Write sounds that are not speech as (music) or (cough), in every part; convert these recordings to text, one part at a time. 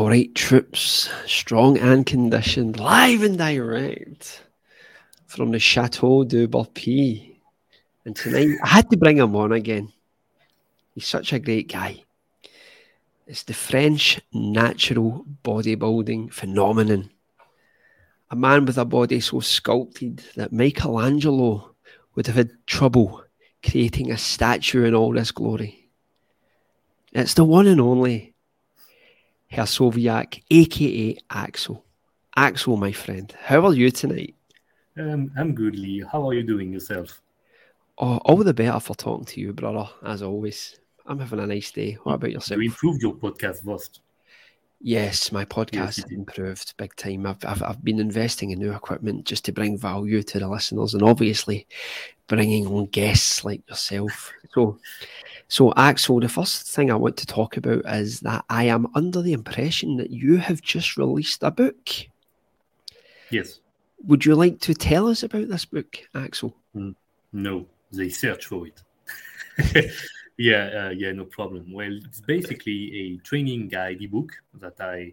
All right, troops, strong and conditioned, live and direct from the Chateau de Burpee. And tonight, I had to bring him on again. He's such a great guy. It's the French natural bodybuilding phenomenon. A man with a body so sculpted that Michelangelo would have had trouble creating a statue in all this glory. It's the one and only Hersovyac, aka Axel. Axel, my friend, how are you tonight? Um, I'm good, Lee. How are you doing yourself? Oh, all the better for talking to you, brother, as always. I'm having a nice day. What about yourself? You improved your podcast, Vost. Yes, my podcast yes, improved big time. I've, I've, I've been investing in new equipment just to bring value to the listeners and obviously bringing on guests like yourself. So, so Axel, the first thing I want to talk about is that I am under the impression that you have just released a book. Yes. Would you like to tell us about this book, Axel? Mm, no, they search for it. (laughs) yeah, uh, yeah, no problem. Well, it's basically a training guide ebook that I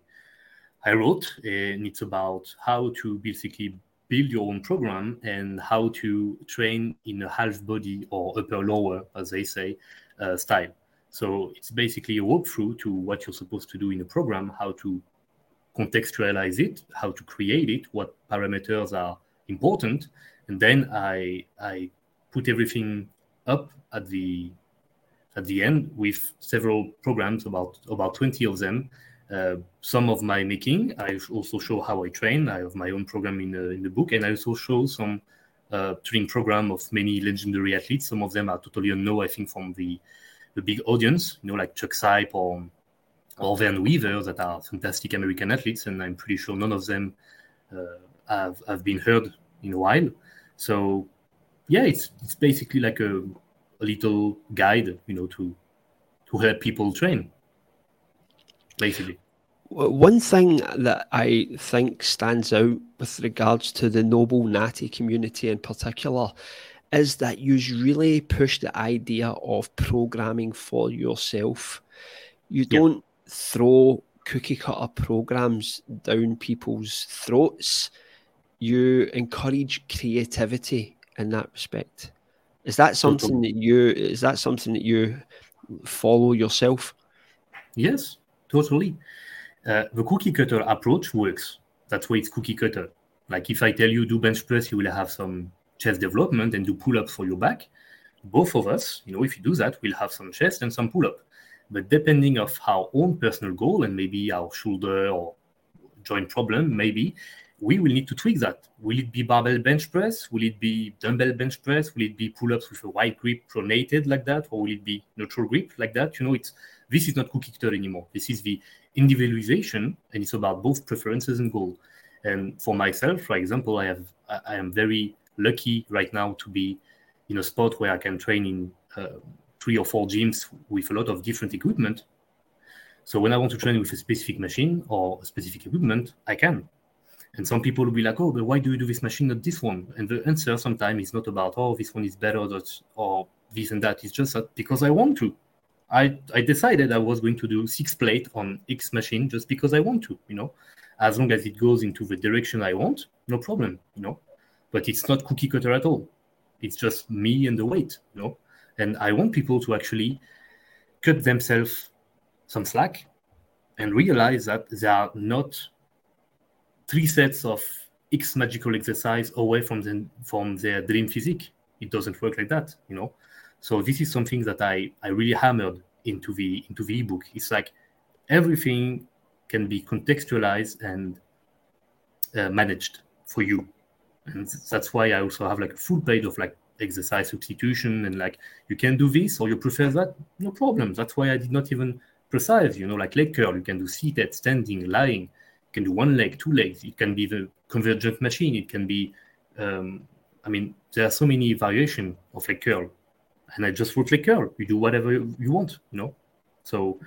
I wrote, and it's about how to basically build your own program and how to train in a half body or upper lower, as they say, uh, style. So it's basically a walkthrough to what you're supposed to do in a program, how to contextualize it, how to create it, what parameters are important, and then I I put everything up at the at the end with several programs, about about 20 of them. Uh, some of my making. I also show how I train. I have my own program in the, in the book, and I also show some uh, training program of many legendary athletes. Some of them are totally unknown, I think, from the the big audience, you know, like Chuck Sipe or or Vern Weaver, that are fantastic American athletes, and I'm pretty sure none of them uh, have have been heard in a while. So, yeah, it's it's basically like a, a little guide, you know, to to help people train, basically. One thing that I think stands out with regards to the noble natty community in particular is that you really push the idea of programming for yourself. You don't throw cookie cutter programs down people's throats. You encourage creativity in that respect. Is that something that you is that something that you follow yourself? Yes, totally. Uh, the cookie cutter approach works. That's why it's cookie cutter. Like if I tell you do bench press, you will have some chest development and do pull ups for your back. Both of us, you know, if you do that, we'll have some chest and some pull up. But depending of our own personal goal and maybe our shoulder or joint problem, maybe we will need to tweak that. Will it be barbell bench press? Will it be dumbbell bench press? Will it be pull-ups with a wide grip pronated like that, or will it be neutral grip like that? You know, it's this is not cookie cutter anymore. This is the individualization, and it's about both preferences and goal. And for myself, for example, I have I am very lucky right now to be in a spot where I can train in uh, three or four gyms with a lot of different equipment. So when I want to train with a specific machine or a specific equipment, I can. And some people will be like, "Oh, but why do you do this machine, not this one?" And the answer sometimes is not about, "Oh, this one is better," or this and that. It's just that because I want to. I I decided I was going to do six plate on X machine just because I want to. You know, as long as it goes into the direction I want, no problem. You know, but it's not cookie cutter at all. It's just me and the weight. You know, and I want people to actually cut themselves some slack and realize that they are not three sets of X magical exercise away from the, from their dream physique. It doesn't work like that, you know. So this is something that I, I really hammered into the into the ebook. It's like everything can be contextualized and uh, managed for you, and that's why I also have like a full page of like exercise substitution and like you can do this or you prefer that. No problem. That's why i did not even precise you know like leg curl. You can do seated standing lying. You can do one leg two legs. It can be the convergent machine. It can be um, i mean there are so many variation of leg curl and i just wrote leg curl you do whatever you want you know so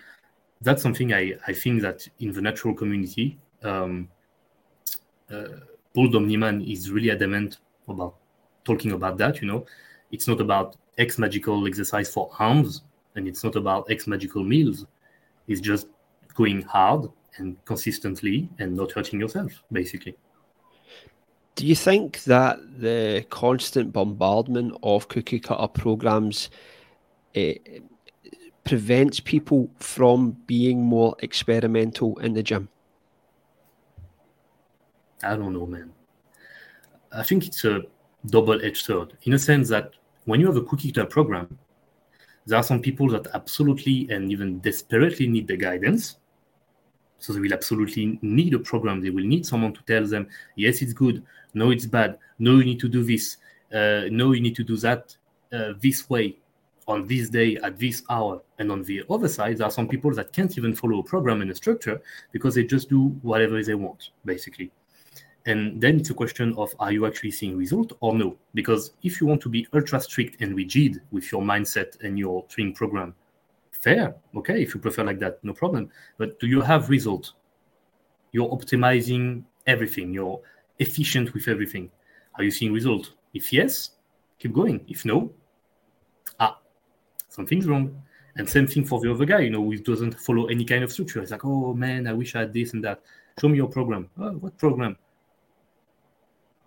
that's something i i think that in the natural community um, uh, Paul Domniman is really adamant about talking about that. You know, it's not about X magical exercise for arms, and it's not about X magical meals. It's just going hard and consistently and not hurting yourself, basically. Do you think that the constant bombardment of cookie cutter programs uh, prevents people from being more experimental in the gym? I don't know, man. I think it's a double edged sword in a sense that when you have a cookie cutter program, there are some people that absolutely and even desperately need the guidance. So they will absolutely need a program. They will need someone to tell them, yes, it's good. No, it's bad. No, you need to do this. Uh, no, you need to do that uh, this way on this day at this hour. And on the other side, there are some people that can't even follow a program and a structure because they just do whatever they want, basically. And then it's a question of are you actually seeing result or no? Because if you want to be ultra strict and rigid with your mindset and your training program, fair, okay. If you prefer like that, no problem. But do you have result? You're optimizing everything. You're efficient with everything. Are you seeing result? If yes, keep going. If no, ah, something's wrong. And same thing for the other guy, you know, who doesn't follow any kind of structure. It's like, oh man, I wish I had this and that. Show me your program. Oh, what program?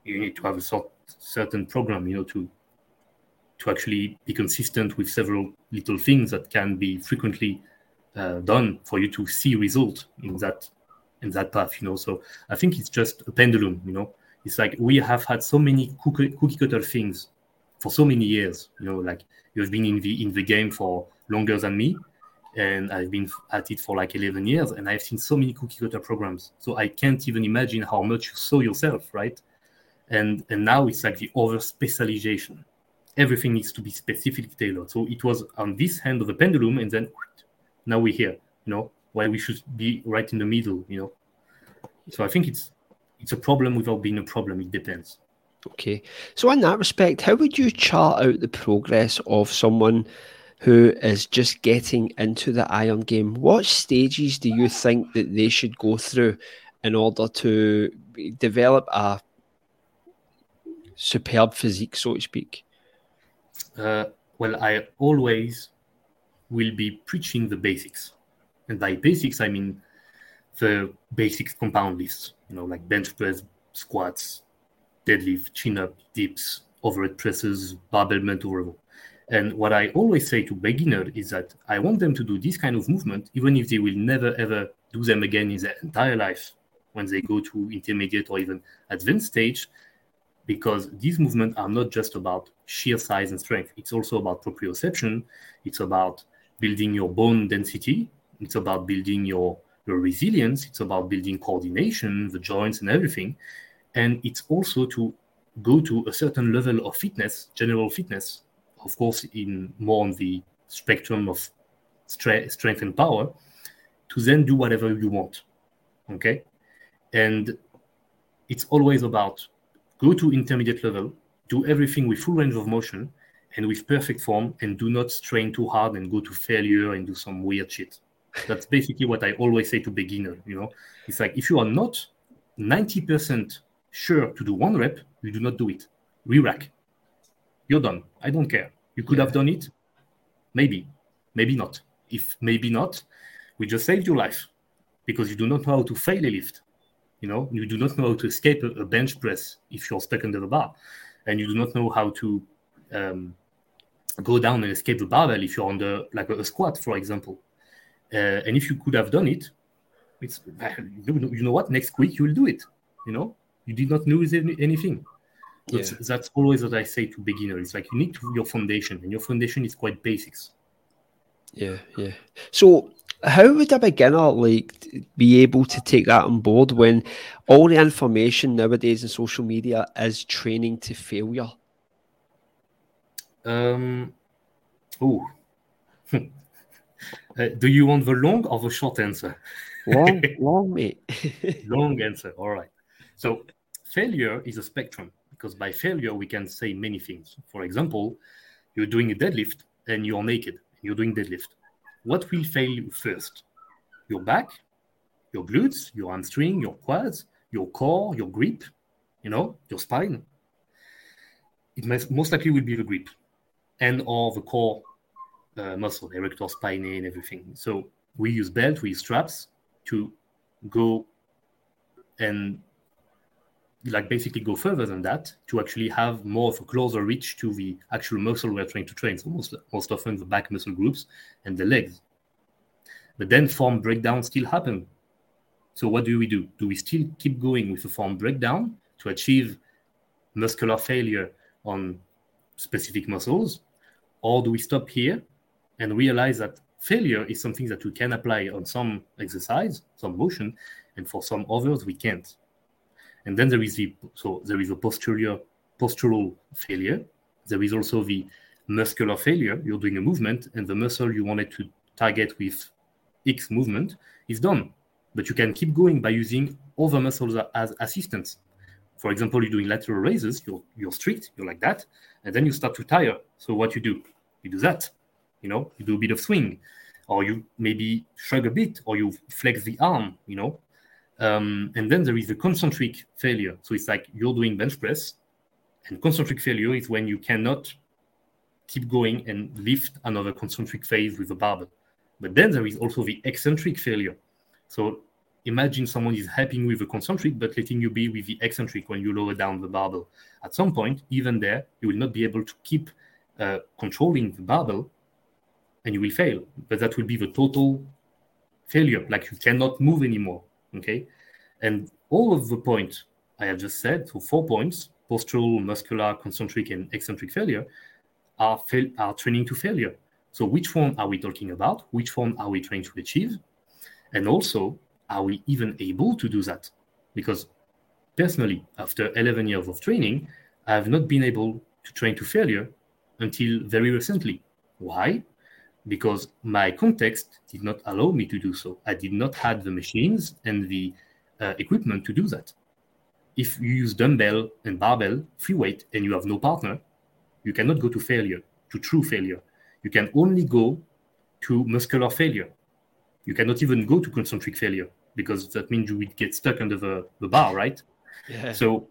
you need to have a sort, certain program, you know, to to actually be consistent with several little things that can be frequently uh, done for you to see result in that in that path, you know. So I think it's just a pendulum, you know. It's like we have had so many cookie, cookie cutter things for so many years, you know. Like you've been in the in the game for longer than me, and I've been at it for like 11 years, and I've seen so many cookie cutter programs. So I can't even imagine how much you saw yourself, right? and and now it's like the over specialization everything needs to be specifically tailored so it was on this hand of the pendulum and then now we're here you know why we should be right in the middle you know? So i think it's it's a problem without being a problem. It depends. Okay. So in that respect how would you chart out the progress of someone who is just getting into the iron game? What stages do you think that they should go through in order to develop a superb physique, so to speak? Uh, well, I always will be preaching the basics. And by basics, I mean the basic compound lifts, you know, like bench press, squats, deadlift, chin up, dips, overhead presses, barbell mental row. And what I always say to beginners is that I want them to do this kind of movement, even if they will never ever do them again in their entire life when they go to intermediate or even advanced stage, because these movements are not just about sheer size and strength. It's also about proprioception. It's about building your bone density. It's about building your, your resilience. It's about building coordination, the joints and everything. And it's also to go to a certain level of fitness, general fitness, of course, in more on the spectrum of stre- strength and power, to then do whatever you want. Okay? And it's always about go to intermediate level, do everything with full range of motion and with perfect form, and do not strain too hard and go to failure and do some weird shit. That's basically what I always say to beginner. You know, it's like if you are not 90% sure to do one rep, you do not do it. Re-rack. You're done. I don't care. You could yeah. have done it. Maybe. Maybe not. If maybe not, we just saved your life because you do not know how to fail a lift. You know, you do not know how to escape a, bench press if you're stuck under the bar, and you do not know how to um, go down and escape the barbell if you're under like a, a squat, for example. Uh, and if you could have done it, it's you know what? Next week you will do it. You know, you did not lose any, anything. Yeah. That's always what I say to beginners. It's like you need to, your foundation, and your foundation is quite basics. Yeah, yeah. So how would a beginner like be able to take that on board when all the information nowadays in social media is training to failure? Um, oh, (laughs) uh, do you want the long or the short answer? Long, (laughs) long, mate. (laughs) long answer. All right. So, failure is a spectrum because by failure we can say many things. For example, you're doing a deadlift and you're naked. You're doing deadlift what will fail first? Your back, your glutes, your hamstring, your quads, your core, your grip, you know, your spine. It most likely will be the grip and or the core uh, muscle, erector spinae and everything. So we use belt, we use straps to go and like basically go further than that to actually have more of a closer reach to the actual muscle we're trying to train. So most, most often the back muscle groups and the legs. But then form breakdown still happen. So what do we do? Do we still keep going with a form breakdown to achieve muscular failure on specific muscles? Or do we stop here and realize that failure is something that we can apply on some exercise, some motion, and for some others we can't. And then there is the so there is a posterior postural failure. There is also the muscular failure. You're doing a movement, and the muscle you wanted to target with X movement is done. But you can keep going by using other muscles as assistants. For example, you're doing lateral raises, you're, you're strict, you're like that, and then you start to tire. So what you do? You do that. You know, you do a bit of swing, or you maybe shrug a bit, or you flex the arm, you know, um, and then there is the concentric failure. So it's like you're doing bench press, and concentric failure is when you cannot keep going and lift another concentric phase with a barbell. But then there is also the eccentric failure. So imagine someone is helping with the concentric, but letting you be with the eccentric when you lower down the barbell. At some point, even there, you will not be able to keep uh, controlling the barbell and you will fail. But that will be the total failure. Like you cannot move anymore. Okay. And all of the points I have just said, so four points postural, muscular, concentric, and eccentric failure are, fail- are training to failure. So, which one are we talking about? Which one are we trying to achieve? And also, are we even able to do that? Because personally, after 11 years of training, I have not been able to train to failure until very recently. Why? Because my context did not allow me to do so. I did not have the machines and the uh, equipment to do that. If you use dumbbell and barbell, free weight, and you have no partner, you cannot go to failure, to true failure. You can only go to muscular failure. You cannot even go to concentric failure because that means you would get stuck under the, the bar, right? Yeah. So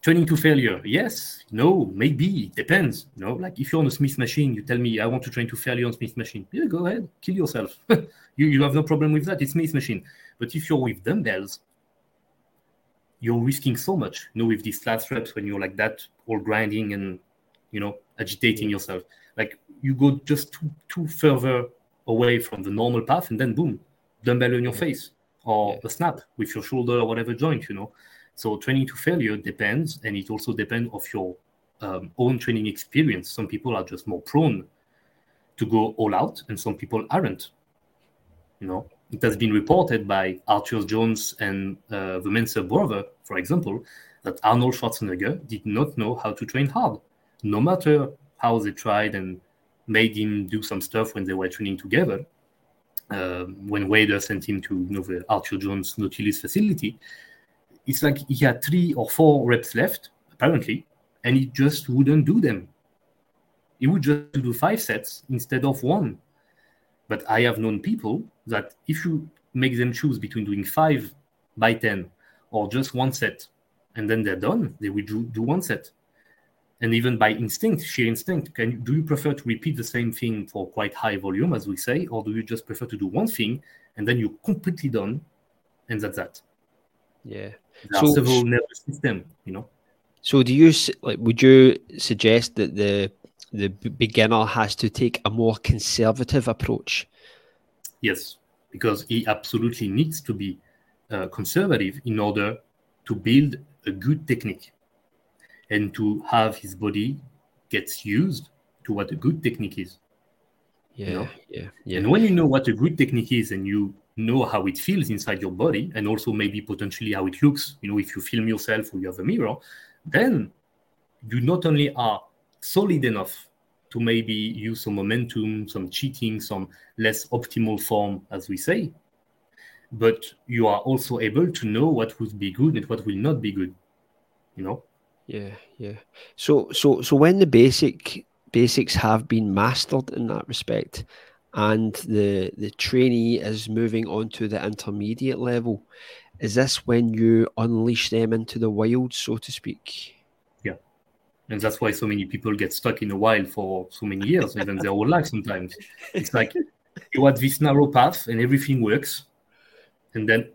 Training to failure, yes, no, maybe, it depends. You know, like if you're on a Smith machine, you tell me I want to train to failure on Smith machine. Yeah, go ahead, kill yourself. (laughs) you, you have no problem with that. It's Smith machine. But if you're with dumbbells, you're risking so much. You know, with these last reps when you're like that, all grinding and you know agitating yourself. Like you go just too too further away from the normal path, and then boom, dumbbell on your face or a snap with your shoulder or whatever joint. You know, so training to failure depends, and it also depends of your um, own training experience. Some people are just more prone to go all out, and some people aren't. You know, it has been reported by Arthur Jones and uh, the Mentzer brother, for example, that Arnold Schwarzenegger did not know how to train hard, no matter how they tried and made him do some stuff when they were training together. Uh, when Weider sent him to you know, the Arthur Jones Nautilus facility, it's like he had three or four reps left, apparently, and he just wouldn't do them. He would just do five sets instead of one. But I have known people that if you make them choose between doing five by 10 or just one set, and then they're done, they will do, do one set. And even by instinct, sheer instinct, can do you prefer to repeat the same thing for quite high volume, as we say, or do you just prefer to do one thing and then you're completely done, and that's that? Yeah, so, civil nervous system, you know. So, do you like? Would you suggest that the the beginner has to take a more conservative approach? Yes, because he absolutely needs to be uh, conservative in order to build a good technique and to have his body gets used to what a good technique is. Yeah, you know? yeah, yeah. And when you know what a good technique is and you know how it feels inside your body and also maybe potentially how it looks you know if you film yourself or you have a mirror then you not only are solid enough to maybe use some momentum some cheating some less optimal form as we say but you are also able to know what would be good and what will not be good you know? Yeah yeah. So so so when the basic basics have been mastered in that respect and the the trainee is moving on to the intermediate level, is this when you unleash them into the wild, so to speak? Yeah, and that's why so many people get stuck in the wild for so many years, even their whole life. Sometimes it's like you have this narrow path and everything works, and then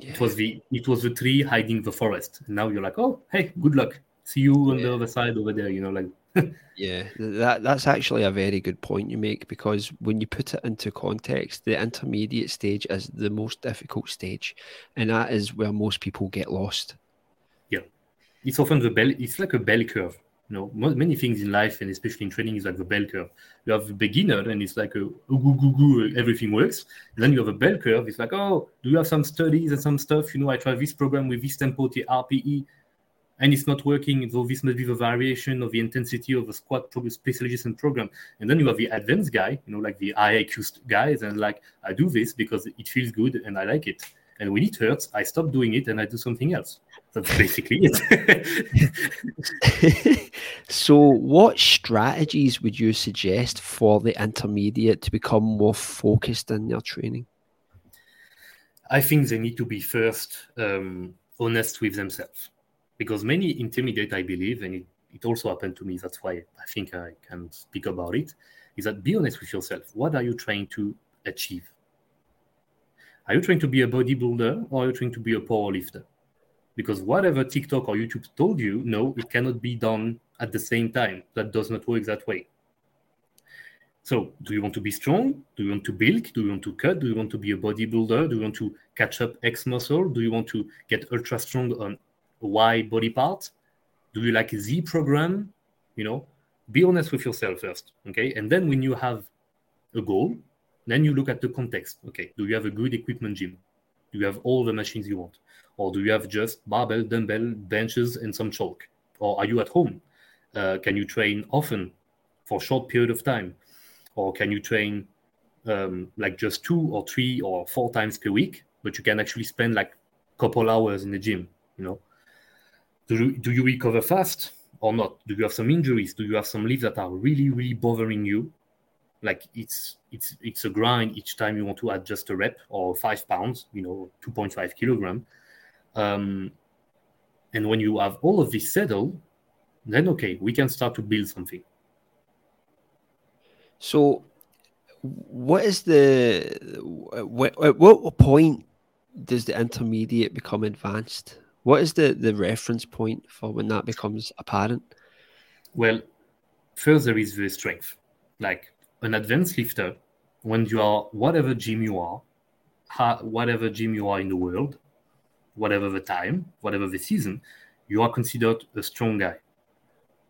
Yeah. It was the it was the tree hiding the forest. And now you're like, oh, hey, good luck. See you on the other side over there. You know, like. Yeah, (laughs) that that's actually a very good point you make because when you put it into context, the intermediate stage is the most difficult stage, and that is where most people get lost. Yeah, it's often the bell. It's like a bell curve you know, many things in life and especially in training is like the bell curve. You have a beginner and it's like a, a goo, goo, goo, everything works. And then you have a bell curve. It's like, oh, do you have some studies and some stuff? You know, I try this program with this tempo, the RPE, and it's not working. So this must be the variation of the intensity of the squat specialization program. And then you have the advanced guy, you know, like the IAQ guys, and like, I do this because it feels good and I like it. And when it hurts, I stop doing it and I do something else. That's basically it. (laughs) so, what strategies would you suggest for the intermediate to become more focused in their training? I think they need to be first um, honest with themselves because many intimidate, I believe, and it, it also happened to me. That's why I think I can speak about it. Is that be honest with yourself. What are you trying to achieve? Are you trying to be a bodybuilder or are you trying to be a powerlifter? Because whatever TikTok or YouTube told you, no, it cannot be done at the same time. That does not work that way. So, do you want to be strong? Do you want to build? Do you want to cut? Do you want to be a bodybuilder? Do you want to catch up X muscle? Do you want to get ultra strong on Y body part? Do you like Z program? You know, be honest with yourself first, okay? And then when you have a goal, then you look at the context. Okay, do you have a good equipment gym? Do you have all the machines you want? Or do you have just barbell, dumbbell, benches, and some chalk? Or are you at home? Uh, can you train often for a short period of time? Or can you train um, like just two or three or four times per week, but you can actually spend like a couple hours in the gym, you know? Do you, do you recover fast or not? Do you have some injuries? Do you have some leaves that are really, really bothering you? like it's it's it's a grind each time you want to adjust a rep or five pounds you know 2.5 kilogram um, and when you have all of this settled then okay we can start to build something so what is the what, at what point does the intermediate become advanced what is the the reference point for when that becomes apparent well first there is the strength like an advanced lifter, when you are whatever gym you are, whatever gym you are in the world, whatever the time, whatever the season, you are considered a strong guy.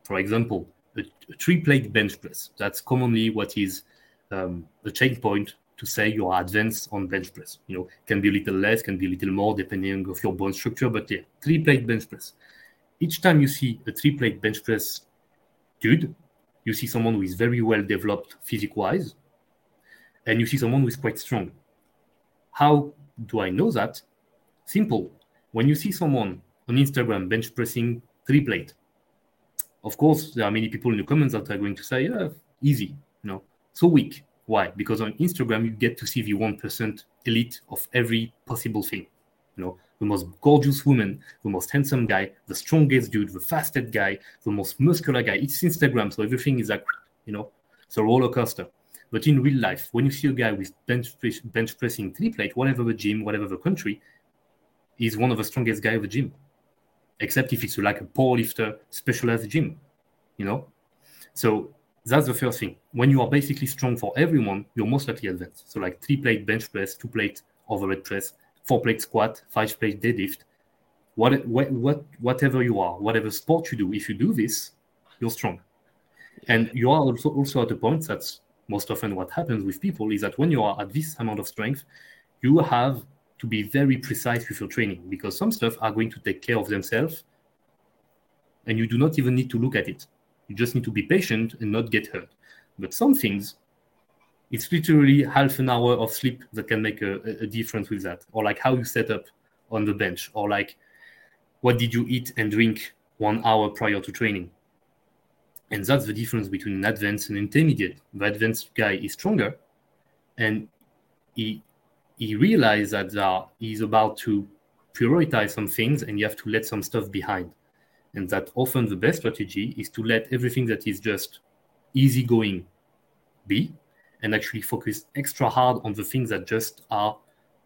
For example, a, a three plate bench press. That's commonly what is um, a chain point to say you are advanced on bench press. You know, can be a little less, can be a little more depending of your bone structure, but yeah, three plate bench press. Each time you see a three plate bench press dude, you see someone who is very well developed physique wise, and you see someone who is quite strong. How do I know that? Simple. When you see someone on Instagram bench pressing three plate, of course, there are many people in the comments that are going to say, yeah, easy, know, so weak. Why? Because on Instagram, you get to see the 1% elite of every possible thing. You know, the most gorgeous woman, the most handsome guy, the strongest dude, the fastest guy, the most muscular guy. It's Instagram, so everything is like, you know, it's a roller coaster. But in real life, when you see a guy with bench, bench pressing three plate, whatever the gym, whatever the country, is one of the strongest guy of the gym. Except if it's like a power lifter, specialized gym, you know. So that's the first thing. When you are basically strong for everyone, you're most likely advanced. So like three plate bench press, two plate overhead press, four plate squat, five plate deadlift, what, what, what, whatever you are, whatever sport you do, if you do this, you're strong. And you are also, also at a point that's most often what happens with people is that when you are at this amount of strength, you have to be very precise with your training because some stuff are going to take care of themselves and you do not even need to look at it. You just need to be patient and not get hurt. But some things it's literally half an hour of sleep that can make a, a difference with that. Or like how you set up on the bench. Or like what did you eat and drink one hour prior to training? And that's the difference between an advanced and intermediate. The advanced guy is stronger and he he realized that uh, he's about to prioritize some things and you have to let some stuff behind and that often the best strategy is to let everything that is just easy going be and actually focus extra hard on the things that just are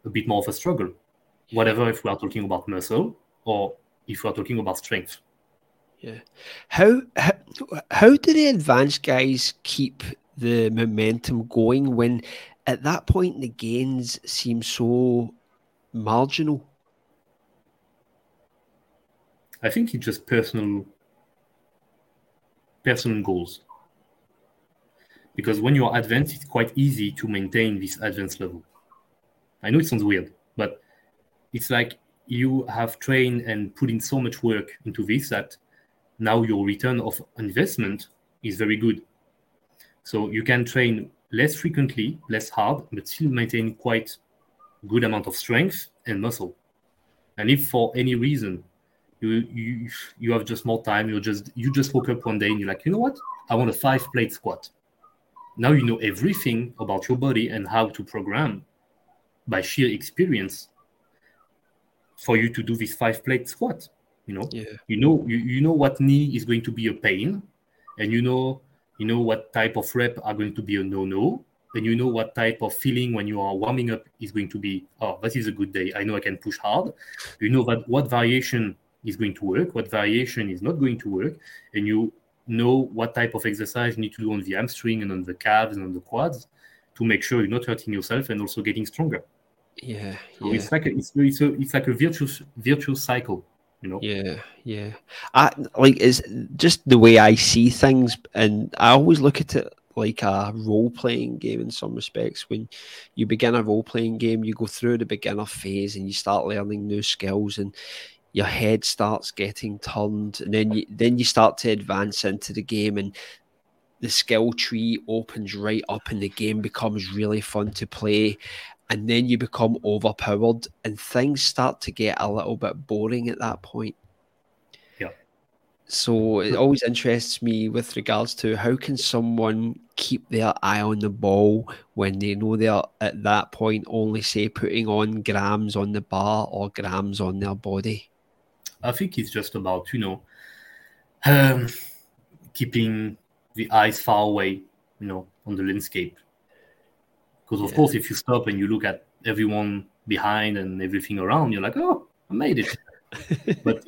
a bit more of a struggle. whatever if we are talking about muscle or if we are talking about strength. Yeah. How, how how do the advanced guys keep the momentum going when at that point the gains seem so marginal? I think it's just personal personal goals. Because when you are advanced, it's quite easy to maintain this advanced level. I know it sounds weird, but it's like you have trained and put in so much work into this that now your return of investment is very good. So you can train less frequently, less hard, but still maintain quite good amount of strength and muscle. And if for any reason you you you have just more time, you just you just woke up one day and you're like, you know what? I want a five plate squat. Now you know everything about your body and how to program by sheer experience for you to do this five plate squat. You know, Yeah. you know you, you know what knee is going to be a pain, and you know you know what type of rep are going to be a no-no, and you know what type of feeling when you are warming up is going to be, oh, that is a good day. I know I can push hard. You know that what variation is going to work, what variation is not going to work, and you know what type of exercise you need to do on the hamstring and on the calves and on the quads to make sure you're not hurting yourself and also getting stronger. Yeah. So Yeah. it's like a, it's, it's, a, it's like a virtuous virtuous cycle, you know. Yeah, yeah. I like it's just the way I see things, and I always look at it like a role playing game in some respects. When you begin a role playing game, you go through the beginner phase and you start learning new skills, and your head starts getting turned, and then you then you start to advance into the game, and the skill tree opens right up, and the game becomes really fun to play. And then you become overpowered, and things start to get a little bit boring at that point. Yeah. So it always interests me with regards to how can someone keep their eye on the ball when they know they're at that point only say putting on grams on the bar or grams on their body. I think it's just about you know um, keeping the eyes far away, you know, on the landscape. Because of Yeah. course, if you stop and you look at everyone behind and everything around, you're like, oh, I made it. (laughs) but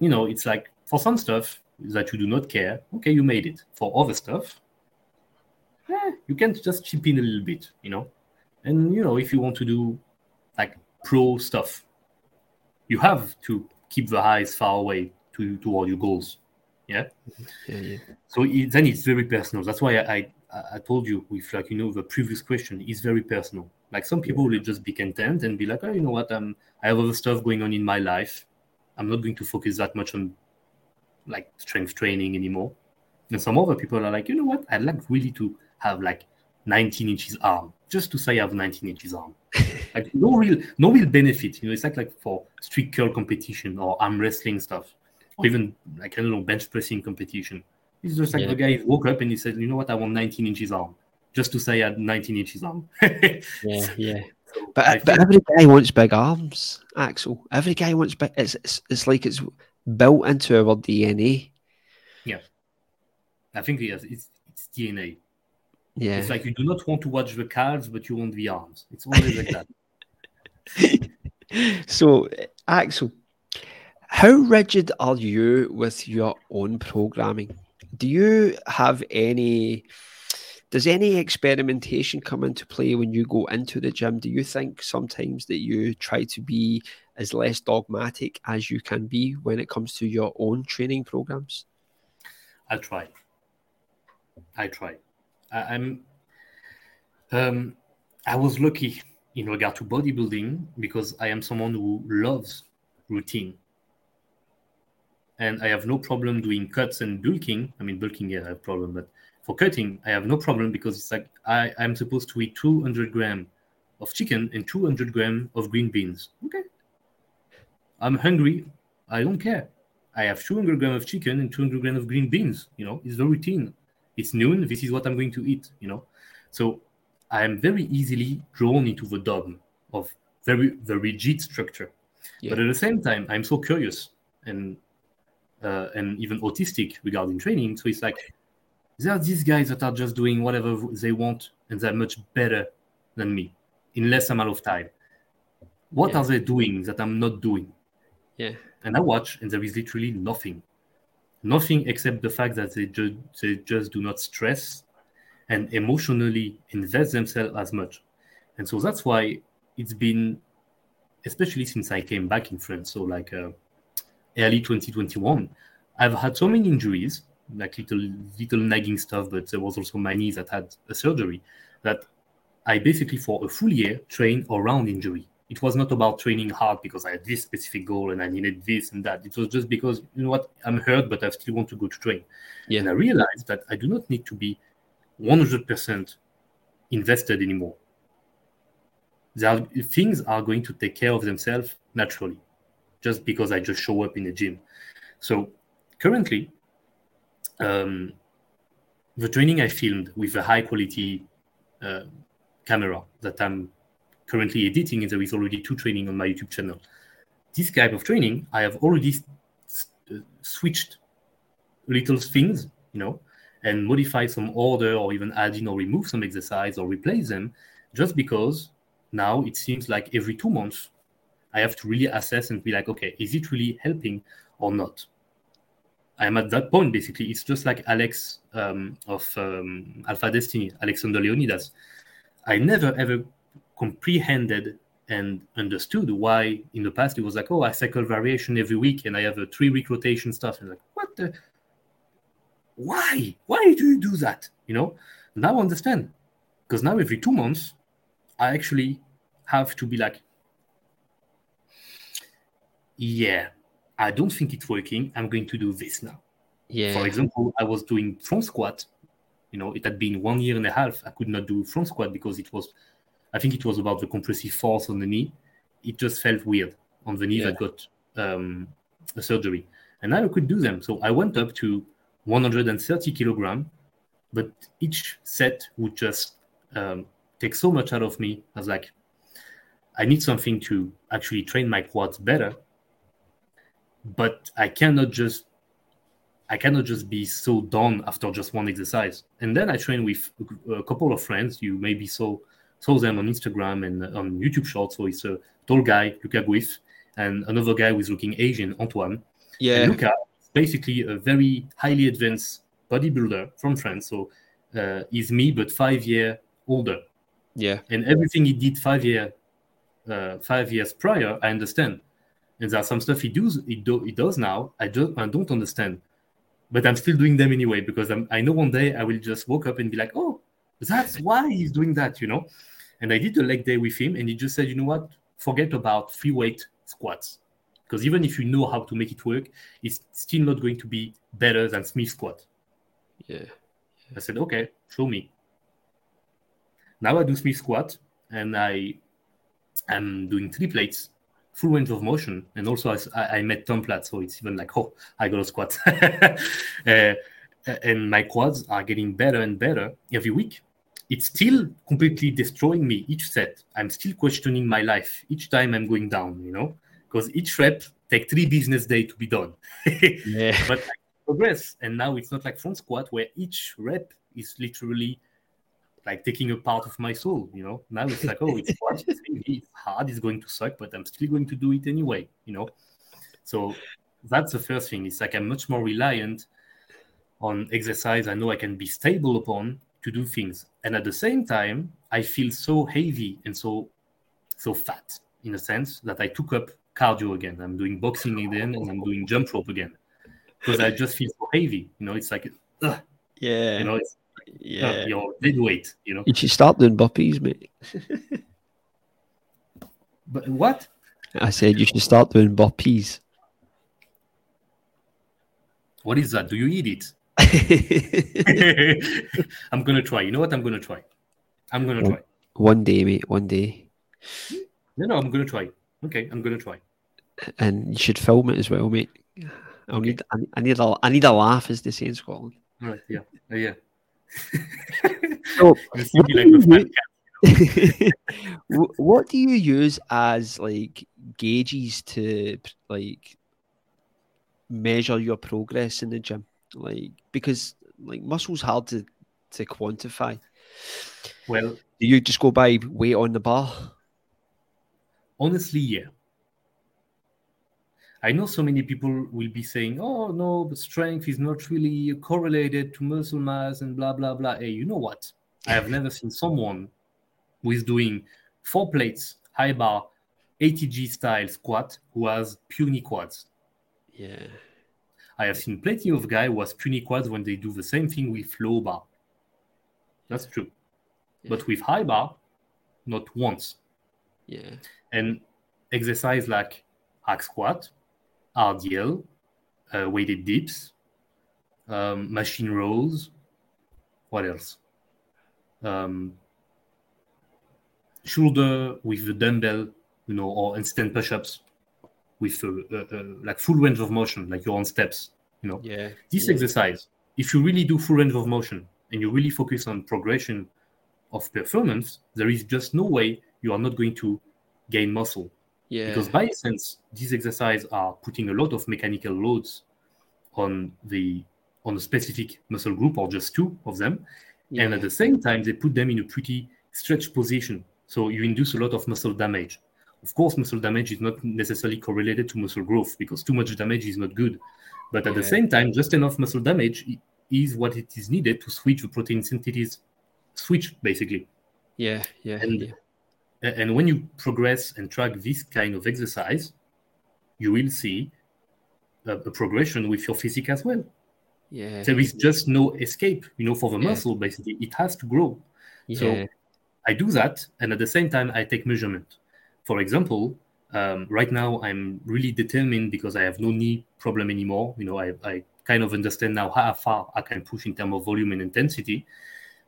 you know, it's like for some stuff that you do not care, okay, you made it. For other stuff, eh, you can just chip in a little bit, you know. And you know, if you want to do like pro stuff, you have to keep the eyes far away to toward your goals. Yeah. Yeah, yeah. So it, then it's very personal. That's why I, I I told you with like you know the previous question is very personal. Like some people will just be content and be like, oh, you know what, um, I have other stuff going on in my life. I'm not going to focus that much on like strength training anymore. And some other people are like, you know what, I'd like really to have like 19 inches arm, just to say I have 19 inches arm. (laughs) like no real no real benefit. You know, it's like like for street curl competition or arm wrestling stuff, or even like I don't know bench pressing competition. It's just like Yeah. the guy woke up and he said, you know what, I want 19 inches arm, just to say I had 19 inches arm. Yeah, (laughs) yeah. So But, I but think- every guy wants big arms, Axel. Every guy wants big. It's, it's it's like it's built into our DNA. Yeah, I think yes, it's it's DNA. Yeah. It's like you do not want to watch the calves, but you want the arms. It's always like that. (laughs) so, Axel, how rigid are you with your own programming? Do you have any? Does any experimentation come into play when you go into the gym? Do you think sometimes that you try to be as less dogmatic as you can be when it comes to your own training programs? I'll try. I try. I, I'm. Um, I was lucky in regard to bodybuilding because I am someone who loves routine, and I have no problem doing cuts and bulking. I mean, bulking, yeah, I have a problem, but for cutting, I have no problem because it's like I I'm supposed to eat 200 gram of chicken and 200 gram of green beans. Okay. I'm hungry. I don't care. I have 200 gram of chicken and 200 gram of green beans. You know, it's the routine. It's noon. This is what I'm going to eat. You know, so I am very easily drawn into the dogma of very the rigid structure. Yeah. But at the same time, I'm so curious and uh, and even autistic regarding training. So it's like there are these guys that are just doing whatever they want and they're much better than me in less amount of time. What Yeah. are they doing that I'm not doing? Yeah. And I watch, and there is literally nothing, nothing except the fact that they just they just do not stress and emotionally invest themselves as much. And so that's why it's been, especially since I came back in France, so like uh, early 2021, I've had so many injuries, like little little nagging stuff, but there was also my knee that had a surgery that I basically for a full year trained around injury. It was not about training hard because I had this specific goal and I needed this and that. It was just because you know what I'm hurt, but I still want to go to train. Yeah. And I realized that I do not need to be 100% invested anymore. There are, things are going to take care of themselves naturally, just because I just show up in the gym. So currently, um, the training I filmed with a high quality uh, camera that I'm currently editing, and there is already two training on my YouTube channel. This type of training, I have already uh, switched little things, you know, and modify some order or even add in or remove some exercise or replace them just because now it seems like every two months I have to really assess and be like, okay, is it really helping or not? I'm at that point basically. It's just like Alex um, of um, Alpha Destiny, Alexander Leonidas. I never ever comprehended and understood why in the past it was like, oh, I cycle variation every week and I have a three week rotation stuff. And like, what the? Why? Why do you do that? You know, now I understand. Because now every two months, I actually have to be like, yeah, I don't think it's working. I'm going to do this now. Yeah. For example, I was doing front squat. You know, it had been one year and a half. I could not do front squat because it was, I think it was about the compressive force on the knee. It just felt weird on the knee Yeah. that got um, a surgery. And I could do them. So I went up to 130 kilogram, but each set would just um, take so much out of me. I was like, I need something to actually train my quads better. But I cannot just I cannot just be so done after just one exercise. And then I train with a- a couple of friends. You maybe saw saw them on Instagram and on YouTube Shorts. So it's a tall guy, Luca Guif, and another guy who's looking Asian, Antoine. yeah. And Luca is basically a very highly advanced bodybuilder from France. So uh, he's me, but five year older. Yeah. And everything he did five year, uh, five years prior, I understand. And there's some stuff he does, he, do, he does now. I don't, I don't understand, but I'm still doing them anyway because I'm, I know one day I will just wake up and be like, oh, that's why he's doing that, you know. And I did a leg day with him, and he just said, you know what? Forget about free weight squats because even if you know how to make it work, it's still not going to be better than Smith squat. Yeah. I said, okay, show me. Now I do Smith squat and I am doing three plates, full range of motion. And also I, I met Tom Platz, so it's even like, oh, I got a squat. (laughs) uh, and my quads are getting better and better every week. It's still completely destroying me each set. I'm still questioning my life each time I'm going down, you know, because each rep take three business days to be done. (laughs) Yeah. but I progress and now it's not like front squat where each rep is literally like taking a part of my soul you know now it's like oh it's hard (laughs) it's hard it's going to suck but i'm still going to do it anyway you know so that's the first thing it's like i'm much more reliant on exercise i know i can be stable upon to do things and at the same time i feel so heavy and so so fat in a sense that i took up cardio again i'm doing boxing again and i'm doing jump rope again because I just feel so heavy. You know, it's like, ugh, Yeah. you know, it's yeah. uh, your dead weight. You know, You should start doing burpees, mate. (laughs) but what? I said you should start doing burpees. What is that? Do you eat it? (laughs) (laughs) I'm gonna try. You know what? I'm gonna try. I'm gonna try. one day, mate. One day. No, no, I'm gonna try. Okay, I'm gonna try. And you should film it as well, mate. I'll need, I I need a, I need a laugh, as they say in Scotland. All right. Yeah. Uh, yeah. (laughs) So, You like a fat what do you use as like gauges to like measure your progress in the gym? Like because like muscles hard to to quantify. Well, Do you just go by weight on the bar? honestly, yeah. I know so many people will be saying, oh, no, but strength is not really correlated to muscle mass and blah, blah, blah. Hey, you know what? I have never seen someone who is doing four plates, high bar, ATG style squat who has puny quads. Yeah. I have seen plenty of guys who has puny quads when they do the same thing with low bar. That's true. Yeah. But with high bar, not once. Yeah. And exercise like hack squat, RDL, uh, weighted dips, um, machine rows. What else? Um, shoulder with the dumbbell, you know, or instant push-ups with like full range of motion, like you're on steps. You know, Yeah. this yeah. exercise, if you really do full range of motion and you really focus on progression of performance, there is just no way you are not going to gain muscle Yeah. because by essence these exercises are putting a lot of mechanical loads on the on a specific muscle group or just two of them yeah. and at the same time they put them in a pretty stretched position so you induce a lot of muscle damage of course muscle damage is not necessarily correlated to muscle growth because too much damage is not good but at the same time just enough muscle damage is what it is needed to switch the protein synthesis switch basically yeah. Yeah. and yeah. And when you progress and track this kind of exercise, you will see a, a progression with your physique as well. Yeah. There is just no escape, you know, for the Yeah. muscle, basically. It has to grow. yeah. So I do that. And at the same time, I take measurement. For example, um, right now I'm really determined because I have no knee problem anymore. You know, I, I kind of understand now how far I can push in terms of volume and intensity.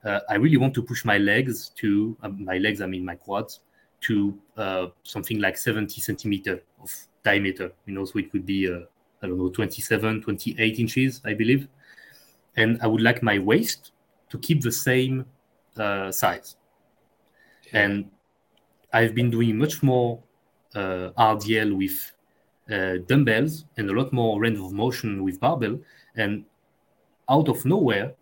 Uh, I really want to push my legs to um, my legs, I mean my quads, to uh, something like 70 centimeter of diameter. You know, so it could be uh, I don't know 27, 28 inches, I believe. And I would like my waist to keep the same uh, size. And I've been doing much more uh, RDL with uh, dumbbells and a lot more range of motion with barbell. And out of nowhere,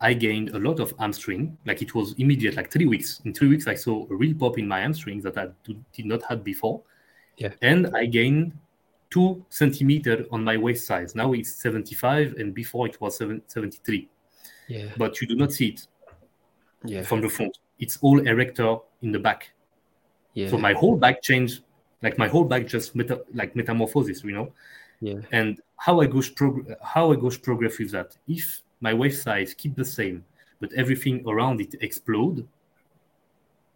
I gained a lot of hamstring. Like it was immediate, like three weeks. In three weeks, I saw a real pop in my hamstrings that I did not have before. Yeah. And I gained two centimeter on my waist size. Now it's 75, and before it was seven, 73. yeah. But you do not see it Yeah. from the front. It's all erector in the back. Yeah. So my whole back changed, like my whole back just meta, like metamorphosis, you know. Yeah. And how I go prog- how I go progress with that. If my waist size keep the same, but everything around it explode,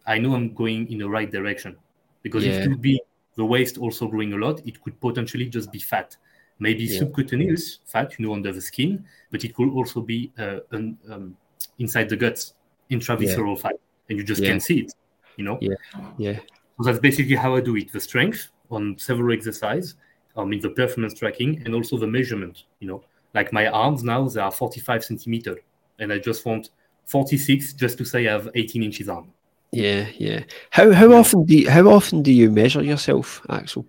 I know I'm going in the right direction. Because if Yeah. it would be the waist also growing a lot, it could potentially just be fat. Maybe Yeah. subcutaneous fat, you know, under the skin, but it could also be uh, un, um, inside the guts, intravisceral fat, and you just Yeah. can't see it. You know. Yeah. Yeah. So that's basically how I do it: the strength on several exercise, I mean the performance tracking, and also the measurement. You know, like my arms now they are 45 centimeter, and I just want 46 just to say I have 18 inches arm. Yeah, yeah. How how often do you, how often do you measure yourself, Axel?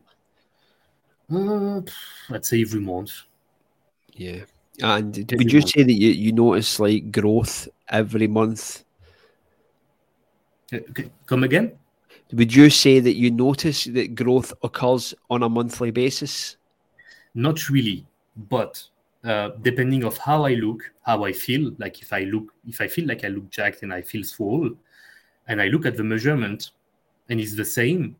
Uh, I'd say every month. Yeah. And Every would you month. say that you, you notice like growth every month? Okay, Come again? Would you say that you notice that growth occurs on a monthly basis? Not really, but uh, depending of how I look, how I feel, like if I look, if I feel like I look jacked and I feel swole, and I look at the measurement, and it's the same,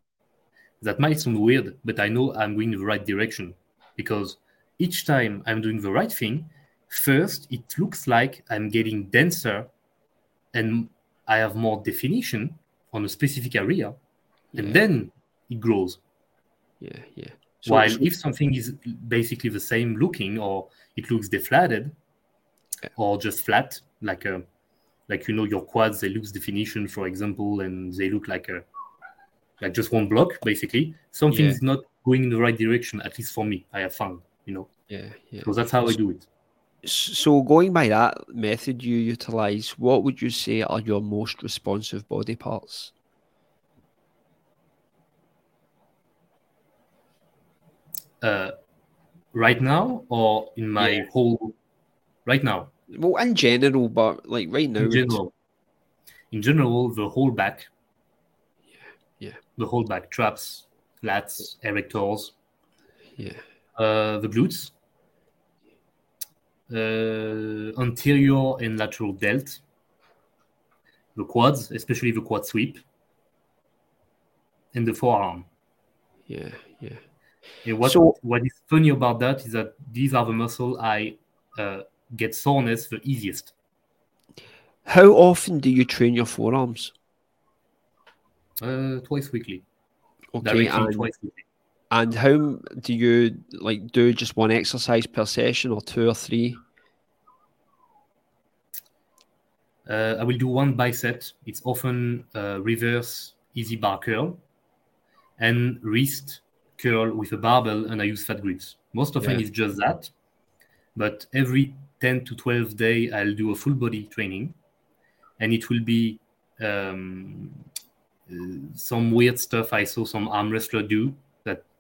that might sound weird, but I know I'm going in the right direction because each time I'm doing the right thing, first it looks like I'm getting denser, and I have more definition on a specific area, and then it grows. Yeah, yeah. So, While so- if something is basically the same looking, or it looks deflated, Yeah. or just flat, like a, like you know your quads, they lose definition, for example, and they look like a, like just one block, basically. Something Yeah. is not going in the right direction, at least for me. I have found, you know. yeah, yeah. So that's how I do it. So going by that method you utilize, what would you say are your most responsive body parts? Uh, right now, or in my Yeah. whole, right now, Well, in general, but like right now, in general, in general, the whole back, Yeah. yeah. the whole back traps, lats, erectors, Yeah. uh, the glutes, uh, anterior and lateral delt, the quads, especially the quad sweep, and the forearm. Yeah. Yeah. And what So- what is funny about that is that these are the muscle I uh, get soreness the easiest. How often do you train your forearms? Uh, twice weekly, Okay. And, twice weekly. And how do you like do just one exercise per session or two or three? Uh, I will do one bicep. It's often uh, reverse easy bar curl and wrist curl with a barbell, and I use fat grips. Most often Yeah. it's just that, but every 10 to 12 day I'll do a full body training, and it will be um, uh, some weird stuff I saw some arm wrestler do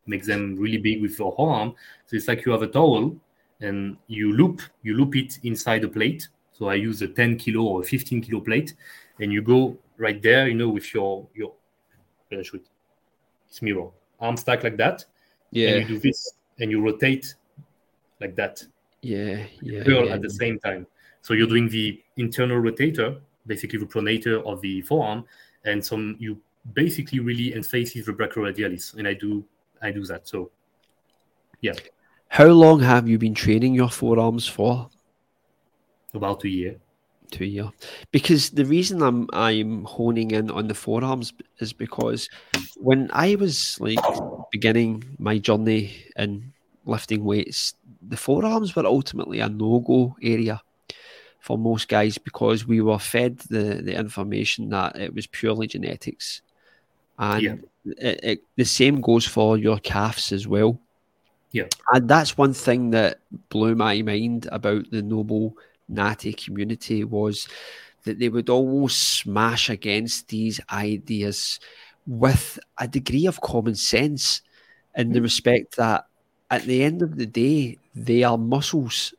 makes them really big with your arm. So it's like you have a towel and you loop you loop it inside a plate. So I use a 10 kilo or 15 kilo plate, and you go right there, you know, with your your uh, shoot, it's mirror arm stack like that, Yeah. and you do this, and you rotate like that, Yeah. Yeah. curl yeah. at the same time. So you're doing the internal rotator, basically the pronator of the forearm, and some you basically really emphasis the brachioradialis, and I do I do that. So yeah. How long have you been training your forearms for? about a year. Two year. Because the reason I'm I'm honing in on the forearms is because when I was like beginning my journey in lifting weights, the forearms were ultimately a no go area for most guys because we were fed the, the information that it was purely genetics. And Yeah. it, it, the same goes for your calves as well. Yeah. And that's one thing that blew my mind about the noble natty community was that they would almost smash against these ideas with a degree of common sense in the mm. respect that at the end of the day they are muscles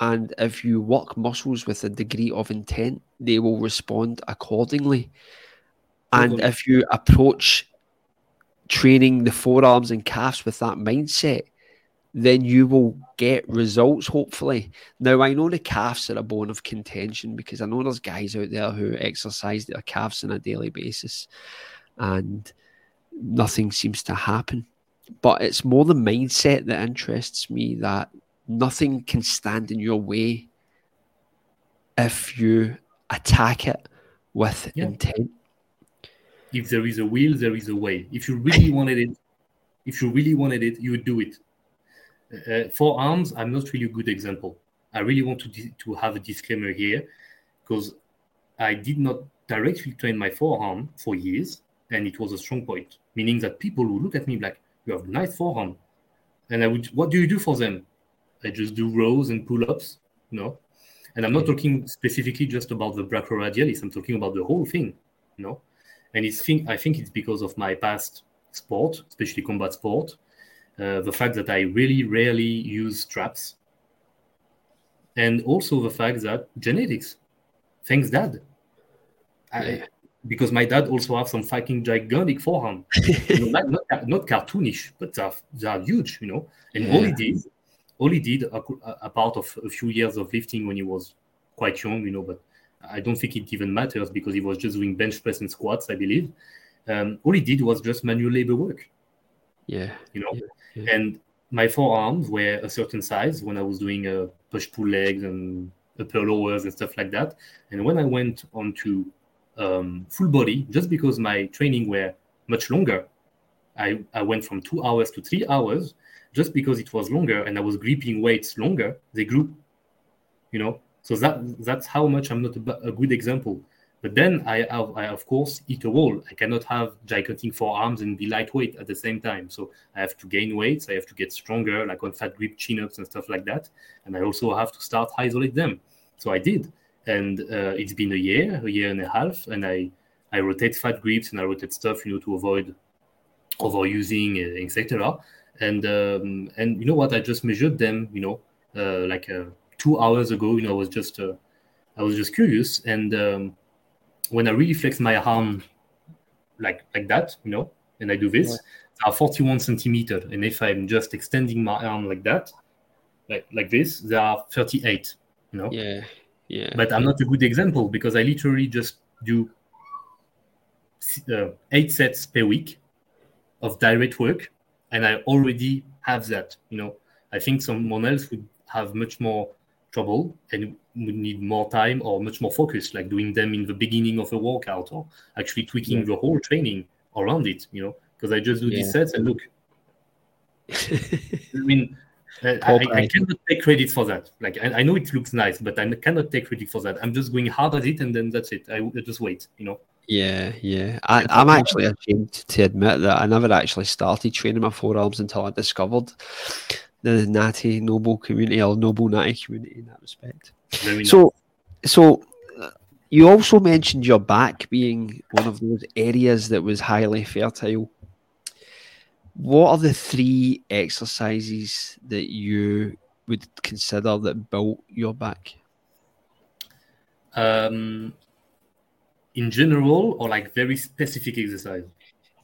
and if you work muscles with a degree of intent they will respond accordingly and if you approach training the forearms and calves with that mindset then you will get results hopefully. Now I know the calves are a bone of contention because I know there's guys out there who exercise their calves on a daily basis and nothing seems to happen. But it's more the mindset that interests me that nothing can stand in your way if you attack it with Yeah. intent. If there is a will, there is a way. If you really (laughs) wanted it, if you really wanted it, you would do it. Uh, forearms, I'm not really a good example. I really want to di- to have a disclaimer here because I did not directly train my forearm for years, and it was a strong point. Meaning that people would look at me like, "You have a nice forearm," and I would, "What do you do for them?" I just do rows and pull-ups, you know. And I'm not talking specifically just about the brachioradialis. I'm talking about the whole thing, you know. And it's think I think it's because of my past sport, especially combat sport, uh, the fact that I really rarely use straps, and also the fact that genetics. Thanks, Dad. I, because my dad also have some fucking gigantic forearm, (laughs) you know, not, not, not cartoonish, but they're, they're huge, you know. And all he did, all he did, a, a part of a few years of lifting when he was quite young, you know, but I don't think it even matters because he was just doing bench press and squats, I believe. Um, all he did was just manual labor work, Yeah. you know. Yeah, yeah. And my forearms were a certain size when I was doing uh, push pull legs and upper lowers and stuff like that. And when I went on to um, full body, just because my training were much longer, I, I went from two hours to three hours just because it was longer and I was gripping weights longer, they grew, you know. So that that's how much I'm not a, a good example. But then I, have, I of course eat a wall. I cannot have gigantic forearms and be lightweight at the same time. So I have to gain weights. I have to get stronger, like on fat grip chin ups and stuff like that. And I also have to start isolate them. So I did, and uh, it's been a year, a year and a half, and I I rotate fat grips and I rotate stuff, you know, to avoid overusing, uh, etc. And um, and you know what? I just measured them, you know, uh, like uh, two hours ago. You know, I was just uh, I was just curious, and um, when I really flex my arm like like that, you know, and I do this, yeah. are 41 centimeter. And if I'm just extending my arm like that, like like this, they are 38. You know. Yeah. Yeah. But I'm not a good example because I literally just do uh, eight sets per week of direct work, and I already have that. You know, I think someone else would have much more trouble and would need more time or much more focus, like doing them in the beginning of a workout or actually tweaking yeah. the whole training around it. You know, because I just do yeah. these sets and look. (laughs) I mean, I, I, cannot take credit for that. Like I, I, know it looks nice, but I cannot take credit for that. I'm just going hard at it, and then that's it. I, I just wait. You know. Yeah, yeah. I, I'm actually ashamed to admit that I never actually started training my forearms until I discovered the natty noble community or noble natty community in that respect. So, so uh, you also mentioned your back being one of those areas that was highly fertile. What are the three exercises that you would consider that built your back? Um, in general, or like very specific exercise?